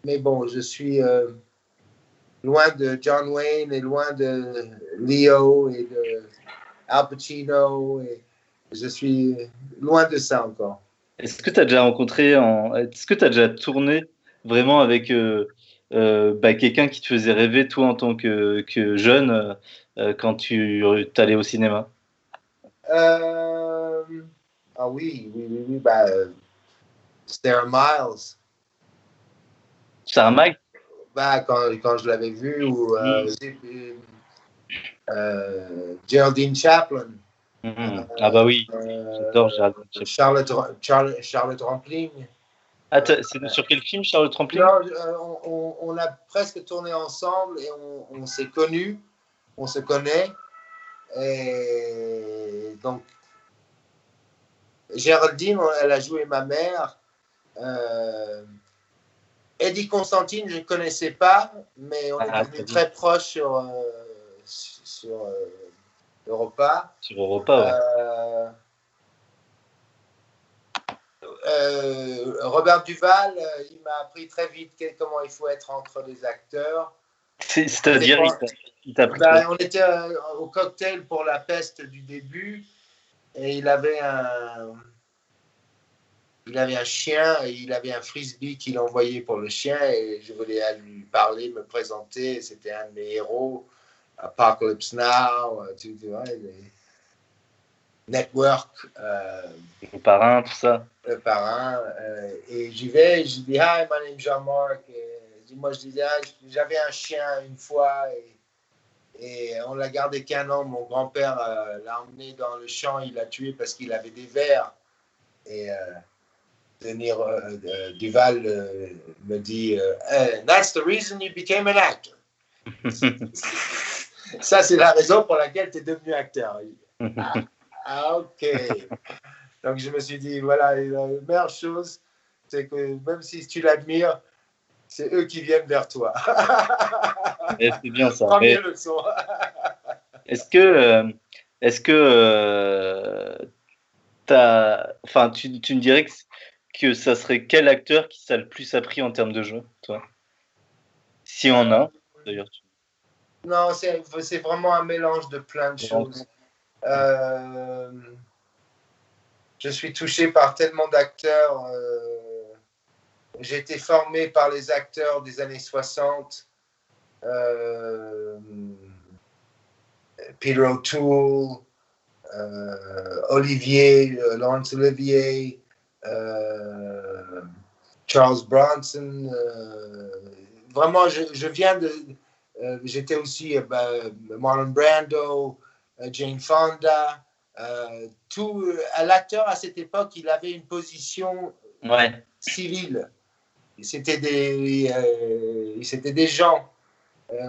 mais bon, je suis euh, loin de John Wayne et loin de Leo et de Al Pacino. Et je suis loin de ça encore.
Est-ce que tu as déjà rencontré, en... est-ce que tu as déjà tourné vraiment avec euh, euh, bah, quelqu'un qui te faisait rêver, toi, en tant que, que jeune, quand tu allais au cinéma?
Ah oui, oui, oui, oui. Bah, Sarah Miles.
Sarah Miles
bah, quand, quand je l'avais vu, ou euh, mm. euh, Geraldine Chaplin.
Mm-hmm. ah bah oui,
euh, j'adore Geraldine Chaplin. Charlotte, Charlotte, Charlotte Rampling.
Ah, c'est sur quel film, Charlotte Rampling?
On, on, a presque tourné ensemble et on, on s'est connus, on se connaît. Et donc, Géraldine, elle a joué ma mère. Euh, Eddie Constantine, je ne connaissais pas, mais on est ah, devenu très proche sur, euh, sur euh, Europa.
Sur Europa, ouais.
Robert Duval, il m'a appris très vite comment il faut être entre les acteurs.
C'est-à-dire,
il t'a ben, On était au cocktail pour la peste du début et il avait un il avait un chien et il avait un frisbee qu'il envoyait pour le chien et je voulais lui parler, me présenter. C'était un de mes héros. Apocalypse Now, euh, tu, vois, Network. Euh,
le parrain, tout ça.
Le parrain. Euh, et j'y vais, je dis Hi, my name is Jean-Marc. Moi, je disais ah, J'avais un chien une fois et, et on l'a gardé qu'un an. Mon grand-père l'a emmené dans le champ, il l'a tué parce qu'il avait des vers. Et Denis euh, Duval euh, me dit uh, That's the reason you became an actor. Ça, c'est la raison pour laquelle tu es devenu acteur. Ah, ah, ok. Donc, je me suis dit voilà, la meilleure chose, c'est que même si tu l'admires, c'est eux qui viennent vers toi.
c'est bien ça. Est-ce que, est-ce que enfin, tu, tu, me dirais que que ça serait quel acteur qui t'a le plus appris en termes de jeu, toi? Si on a, d'ailleurs.
Non, c'est vraiment un mélange de plein de choses. Euh, je suis touché par tellement d'acteurs. Euh, j'ai été formé par les acteurs des années 60. Euh, Peter O'Toole, Olivier, Laurence Olivier, euh, Charles Bronson. Euh, vraiment, je, viens de. Euh, j'étais aussi bah, Marlon Brando, Jane Fonda. tout l'acteur à cette époque, il avait une position civile. C'était des, c'était des gens.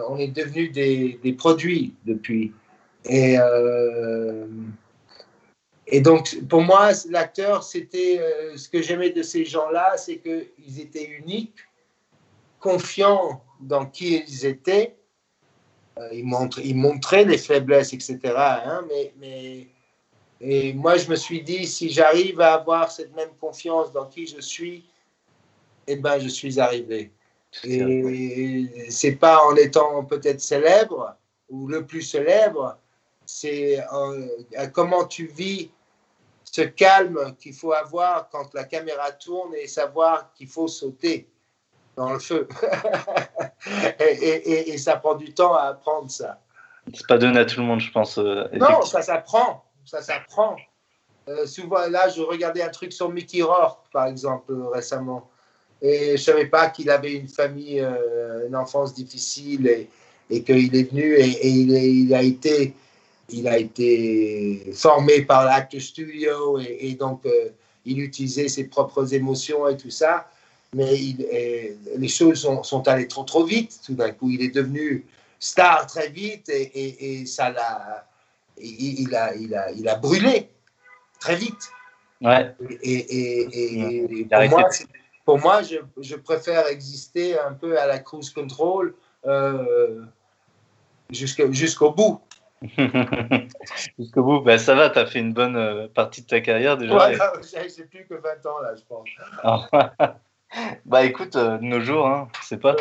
on est devenus des, des, produits depuis. Et et donc, pour moi, l'acteur, c'était euh, ce que j'aimais de ces gens-là, c'est qu'ils étaient uniques, confiants dans qui ils étaient. Euh, ils, ils, montraient les faiblesses, etc. Hein, mais, mais, et moi, je me suis dit, si j'arrive à avoir cette même confiance dans qui je suis, eh ben, je suis arrivé. Et c'est pas en étant peut-être célèbre ou le plus célèbre, c'est comment tu vis ce calme qu'il faut avoir quand la caméra tourne et savoir qu'il faut sauter dans le feu. et, ça prend du temps à apprendre ça.
C'est pas donné à tout le monde, je pense. Euh,
non, ça s'apprend. Ça s'apprend. Euh, souvent, là, je regardais un truc sur Mickey Rourke, par exemple, récemment. Et je savais pas qu'il avait une famille, euh, une enfance difficile et, et qu'il est venu et, il, il, a été il a été formé par l'Actor Studio et, donc euh, il utilisait ses propres émotions et tout ça. Mais les choses sont, allées trop trop vite. Tout d'un coup, il est devenu star très vite et, ça l'a, il, a, il, a, il a brûlé très vite.
Ouais.
Et, et, et pour, moi, pour, moi, je, je, préfère exister un peu à la cruise control euh, jusqu'au bout.
jusqu'au bout, ben, ça va, tu as fait une bonne euh, partie de ta carrière déjà.
Ouais, j'ai plus que 20 ans là, je pense.
bah écoute, euh, nos jours, hein, c'est pas.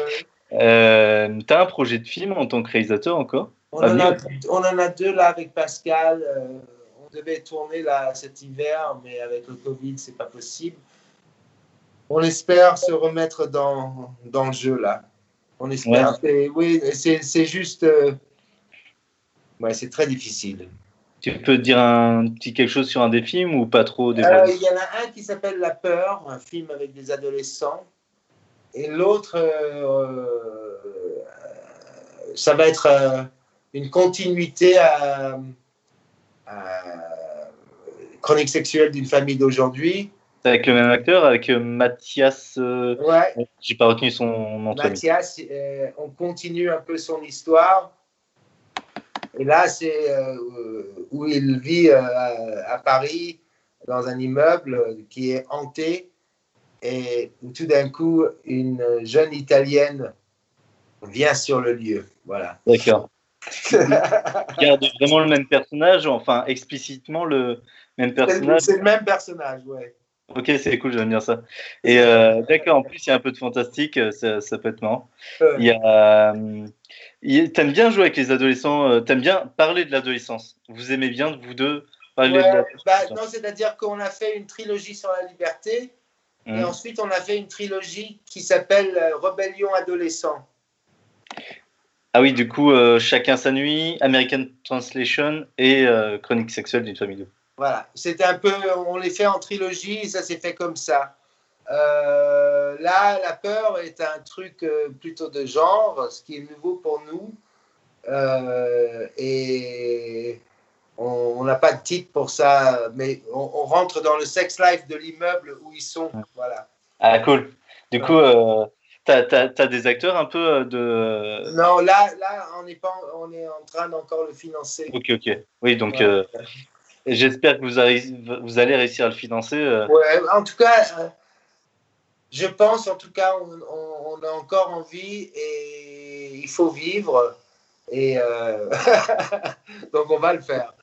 Euh, tu as un projet de film en tant que réalisateur encore?
On en, a, on en, a, deux là avec Pascal. Euh, on devait tourner là cet hiver, mais avec le Covid, c'est pas possible. On espère se remettre dans, dans le jeu là. On espère. Oui, c'est juste. Euh, ouais, c'est très difficile.
Tu peux dire un petit quelque chose sur un des films ou pas trop
Il y en a un qui s'appelle La Peur, un film avec des adolescents. Et l'autre, euh, ça va être euh, une continuité à, Chronique sexuelle d'une famille d'aujourd'hui.
Avec le même acteur, avec euh, Mathias. ouais. J'ai pas retenu son nom.
Mathias, on continue un peu son histoire. Et là, c'est où il vit à Paris, dans un immeuble qui est hanté et tout d'un coup, une jeune Italienne vient sur le lieu. Voilà.
D'accord. garde vraiment le même personnage, enfin explicitement le même personnage.
C'est le même personnage, ouais.
Ok, c'est cool, j'aime bien ça. Et euh, d'accord, en plus, il y a un peu de fantastique, euh, ça, ça peut être marrant. Il y a, euh, t'aimes bien jouer avec les adolescents, euh, t'aimes bien parler de l'adolescence. Vous aimez bien, vous deux, parler
ouais, de bah, Non, c'est-à-dire qu'on a fait une trilogie sur la liberté et mmh. ensuite, on a fait une trilogie qui s'appelle euh, Rebellion adolescent.
Ah oui, du coup, euh, Chacun sa nuit, American Translation et euh, Chronique sexuelle d'une famille.
Voilà, c'était un peu, on les fait en trilogie et ça s'est fait comme ça. Euh, là, la peur est un truc euh, plutôt de genre, ce qui est nouveau pour nous. Euh, et on n'a pas de titre pour ça, mais on, on, rentre dans le sex life de l'immeuble où ils sont. Voilà.
Ah, cool. Du coup, euh, tu as, as, as, des acteurs un peu de.
Non, là, là on, est pas, on est en train d'encore le financer.
Ok, ok. Oui, donc ouais. j'espère que vous, allez réussir à le financer.
Ouais, en tout cas, je pense, en tout cas, on, on, on, a encore envie et il faut vivre. Et euh, donc, on va le faire.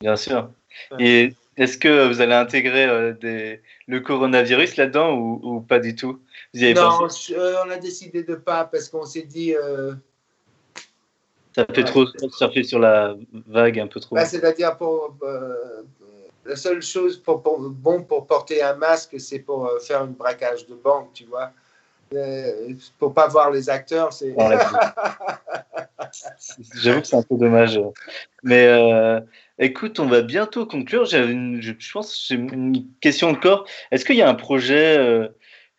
Bien sûr. Et est-ce que vous allez intégrer euh, des, le coronavirus là-dedans ou, ou, pas du tout?
Vous avez Non, pensé... euh, on a décidé de pas parce qu'on s'est dit. Euh...
Ça fait ouais. trop surfer sur la vague un peu trop.
Bah, C'est-à-dire pour la seule chose pour, pour, bon pour porter un masque, c'est pour euh, faire un braquage de banque, tu vois. Euh, pour pas voir les acteurs, c'est.
J'avoue que c'est un peu dommage. Mais euh, écoute, on va bientôt conclure. Une, je, pense j'ai une question encore. Est-ce qu'il y a un projet euh,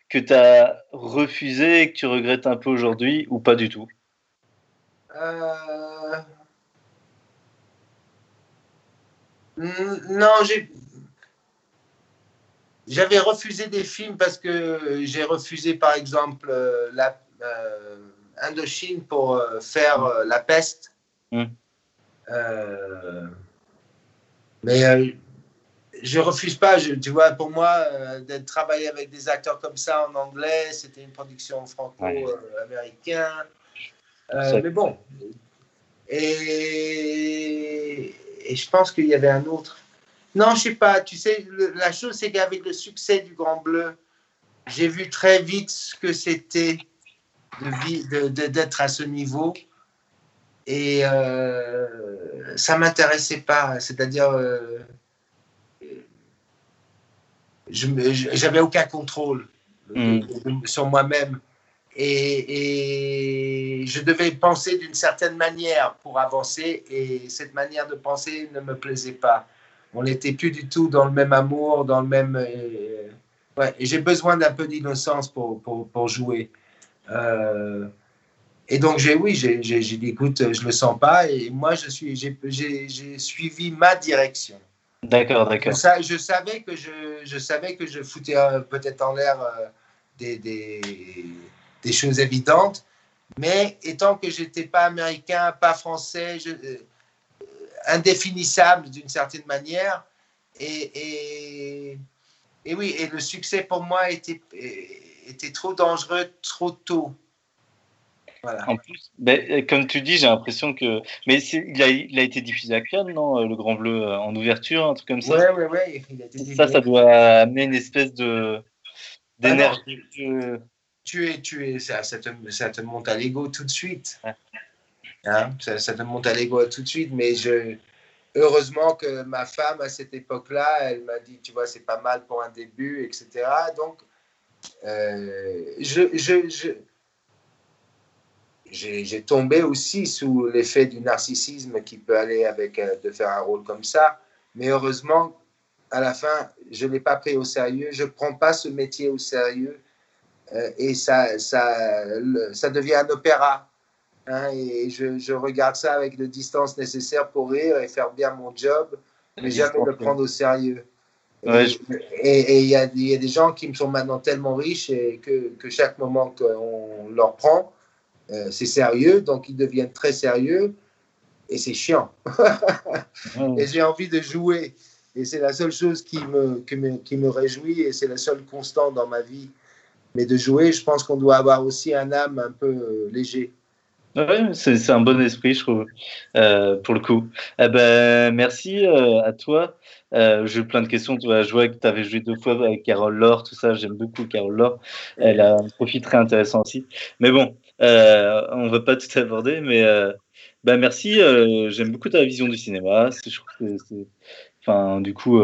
que tu as refusé et que tu regrettes un peu aujourd'hui ou pas du tout
euh... Non, j'ai. J'avais refusé des films parce que j'ai refusé, par exemple, euh, la, euh, Indochine pour euh, faire La Peste. Mm. mais je refuse pas, je, tu vois, pour moi, d'être travailler avec des acteurs comme ça en anglais, c'était une production franco-américaine. Mais bon. Et, et je pense qu'il y avait un autre non, je sais pas. Tu sais, le, la chose, c'est qu'avec le succès du Grand Bleu, j'ai vu très vite ce que c'était d'être de, de, à ce niveau. Et euh, ça ne m'intéressait pas. C'est-à-dire, euh, je n'avais aucun contrôle mm. sur moi-même. Et, et, je devais penser d'une certaine manière pour avancer. Et cette manière de penser ne me plaisait pas on n'était plus du tout dans le même amour, dans le même. Euh, ouais, j'ai besoin d'un peu d'innocence pour, pour, pour, jouer. Euh, et donc, j'ai, oui, j'ai, dit, écoute, je le sens pas. Et moi, je suis, j'ai, j'ai, j'ai suivi ma direction.
D'accord, d'accord.
Je, je, savais que je, je savais que je foutais euh, peut-être en l'air des, des, des, choses évidentes. Mais étant que j'étais pas américain, pas français, je, indéfinissable d'une certaine manière. Et, et, et oui, et le succès pour moi était, était trop dangereux trop tôt.
En plus, ben, comme tu dis, j'ai l'impression que. Mais il a, il a, été diffusé à Cannes, non Le Grand Bleu euh, en ouverture, un truc comme ça
Ouais, ouais, ouais. Il a
été ça, ça doit amener une espèce de d'énergie.
Tu es, tu es, ça, ça, te, ça te monte à l'ego tout de suite. Hein ça, ça, te monte à l'ego tout de suite, mais je, heureusement que ma femme, à cette époque-là, elle m'a dit, tu vois, c'est pas mal pour un début, etc. Donc, euh, je, je, je j'ai tombé aussi sous l'effet du narcissisme qui peut aller avec euh, de faire un rôle comme ça. Mais heureusement, à la fin, je ne l'ai pas pris au sérieux. Je ne prends pas ce métier au sérieux. Euh, et ça, ça, ça devient un opéra. Hein, et je, je, regarde ça avec la distance nécessaire pour rire et faire bien mon job, mais jamais le prendre au sérieux. et il y, a, y, a des gens qui me sont maintenant tellement riches et que, que chaque moment qu'on leur prend, euh, c'est sérieux, donc ils deviennent très sérieux et c'est chiant. et j'ai envie de jouer. Et c'est la seule chose qui me, qui me, qui me réjouit et c'est la seule constante dans ma vie. Mais de jouer, je pense qu'on doit avoir aussi un âme un peu euh, léger.
Oui, c'est un bon esprit, je trouve, euh, pour le coup. Eh ben, merci à toi. J'ai plein de questions. Tu vois que tu avais joué deux fois avec Carole Laure, tout ça. J'aime beaucoup Carole Laure. Elle a un profit très intéressant aussi. Mais bon, euh, on ne va pas tout aborder, mais euh, bah, merci. Euh, j'aime beaucoup ta vision du cinéma. Je trouve que enfin, du coup,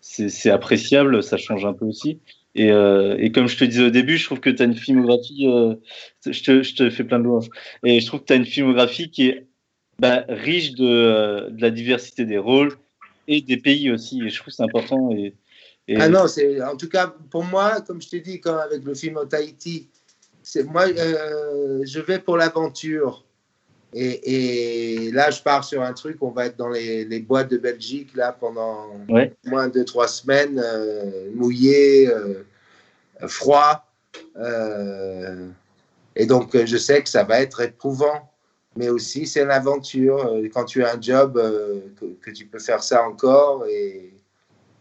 c'est appréciable. Ça change un peu aussi. Et, et, comme je te disais au début, je trouve que tu as une filmographie, je, te, je, te, fais plein de louanges, et je trouve que tu as une filmographie qui est bah, riche de, de, la diversité des rôles et des pays aussi, et je trouve que c'est important.
Ah non, en tout cas pour moi, comme je t'ai dit, avec le film au Tahiti, moi, euh, je vais pour l'aventure. Et, là, je pars sur un truc, on va être dans les, boîtes de Belgique là pendant moins de trois semaines, euh, mouillé, euh, froid. et donc, je sais que ça va être éprouvant, mais aussi c'est une aventure. Quand tu as un job, que, tu peux faire ça encore. Et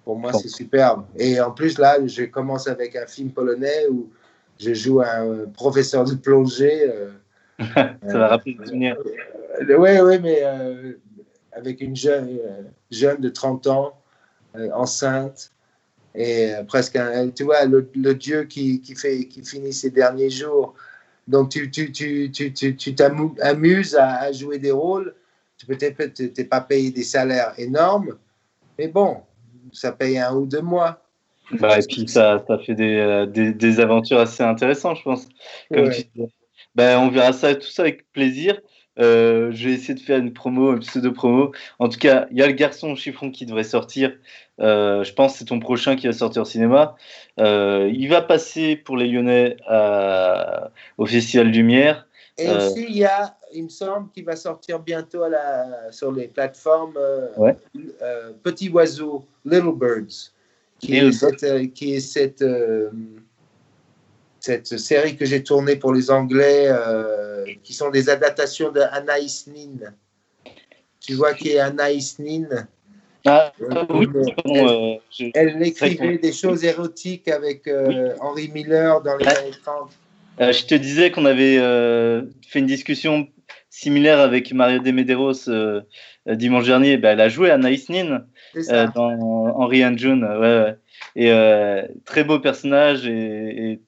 pour moi, c'est superbe. Et en plus, là, je commence avec un film polonais où je joue un professeur de plongée. Euh,
ça va rappeler le souvenir.
Oui, oui, mais euh, avec une jeune, euh, jeune de 30 ans, enceinte, et presque un, tu vois, le, Dieu qui, qui, fait, qui finit ses derniers jours. Donc, tu t'amuses tu, tu, tu, tu, t'amuses à, à, jouer des rôles. Tu peut-être t'es pas payé des salaires énormes, mais bon, ça paye un ou deux mois.
Bah, et puis ça, ça fait des, euh, des, des, aventures assez intéressantes, je pense. Comme tu bah, on verra ça, tout ça avec plaisir. Euh, je vais essayer de faire une promo, une pseudo-promo. En tout cas, il y a le garçon chiffon qui devrait sortir. Euh, je pense que c'est ton prochain qui va sortir au cinéma. Euh, il va passer pour les Lyonnais à, au Festival Lumière.
Et aussi, il y a, il me semble, qu'il va sortir bientôt à la, sur les plateformes
ouais.
Petit Oiseau, Little Birds qui est cette, qui est cette, cette série que j'ai tournée pour les Anglais, euh, qui sont des adaptations de Anaïs Nin. Tu vois qui est Anaïs Nin?
Ah, oui,
elle, elle écrivait des choses érotiques avec Henry Miller dans les années 30.
je te disais qu'on avait fait une discussion similaire avec Mario de Medeiros dimanche dernier. Ben, elle a joué Anaïs Nin. Euh, dans Henry and June. Ouais, Et euh, très beau personnage. Et, et,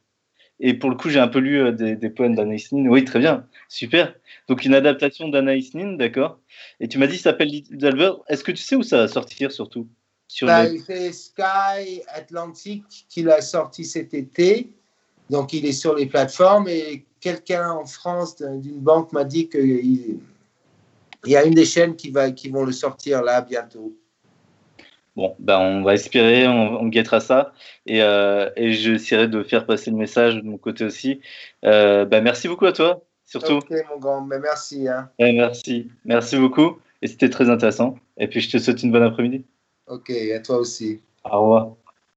pour le coup, j'ai un peu lu euh, des, des poèmes d'Anaïs Nin. Oui, très bien. Super. Donc, une adaptation d'Anaïs Nin, d'accord. Et tu m'as dit, ça s'appelle Little Albert. Est-ce que tu sais où ça va sortir surtout?
Sur bah, C'est Sky Atlantic qui l'a sorti cet été. Donc, il est sur les plateformes. Et quelqu'un en France d'une banque m'a dit qu'il il y a une des chaînes qui, va, qui vont le sortir là bientôt.
Bon, ben on va espérer, on, guettera ça. Et, euh, et j'essaierai de faire passer le message de mon côté aussi. Euh, ben merci beaucoup à toi, surtout.
Ok, mon grand, mais merci. Hein.
merci, merci beaucoup. Et c'était très intéressant. Et puis je te souhaite une bonne après-midi.
Ok, à toi aussi.
Au revoir.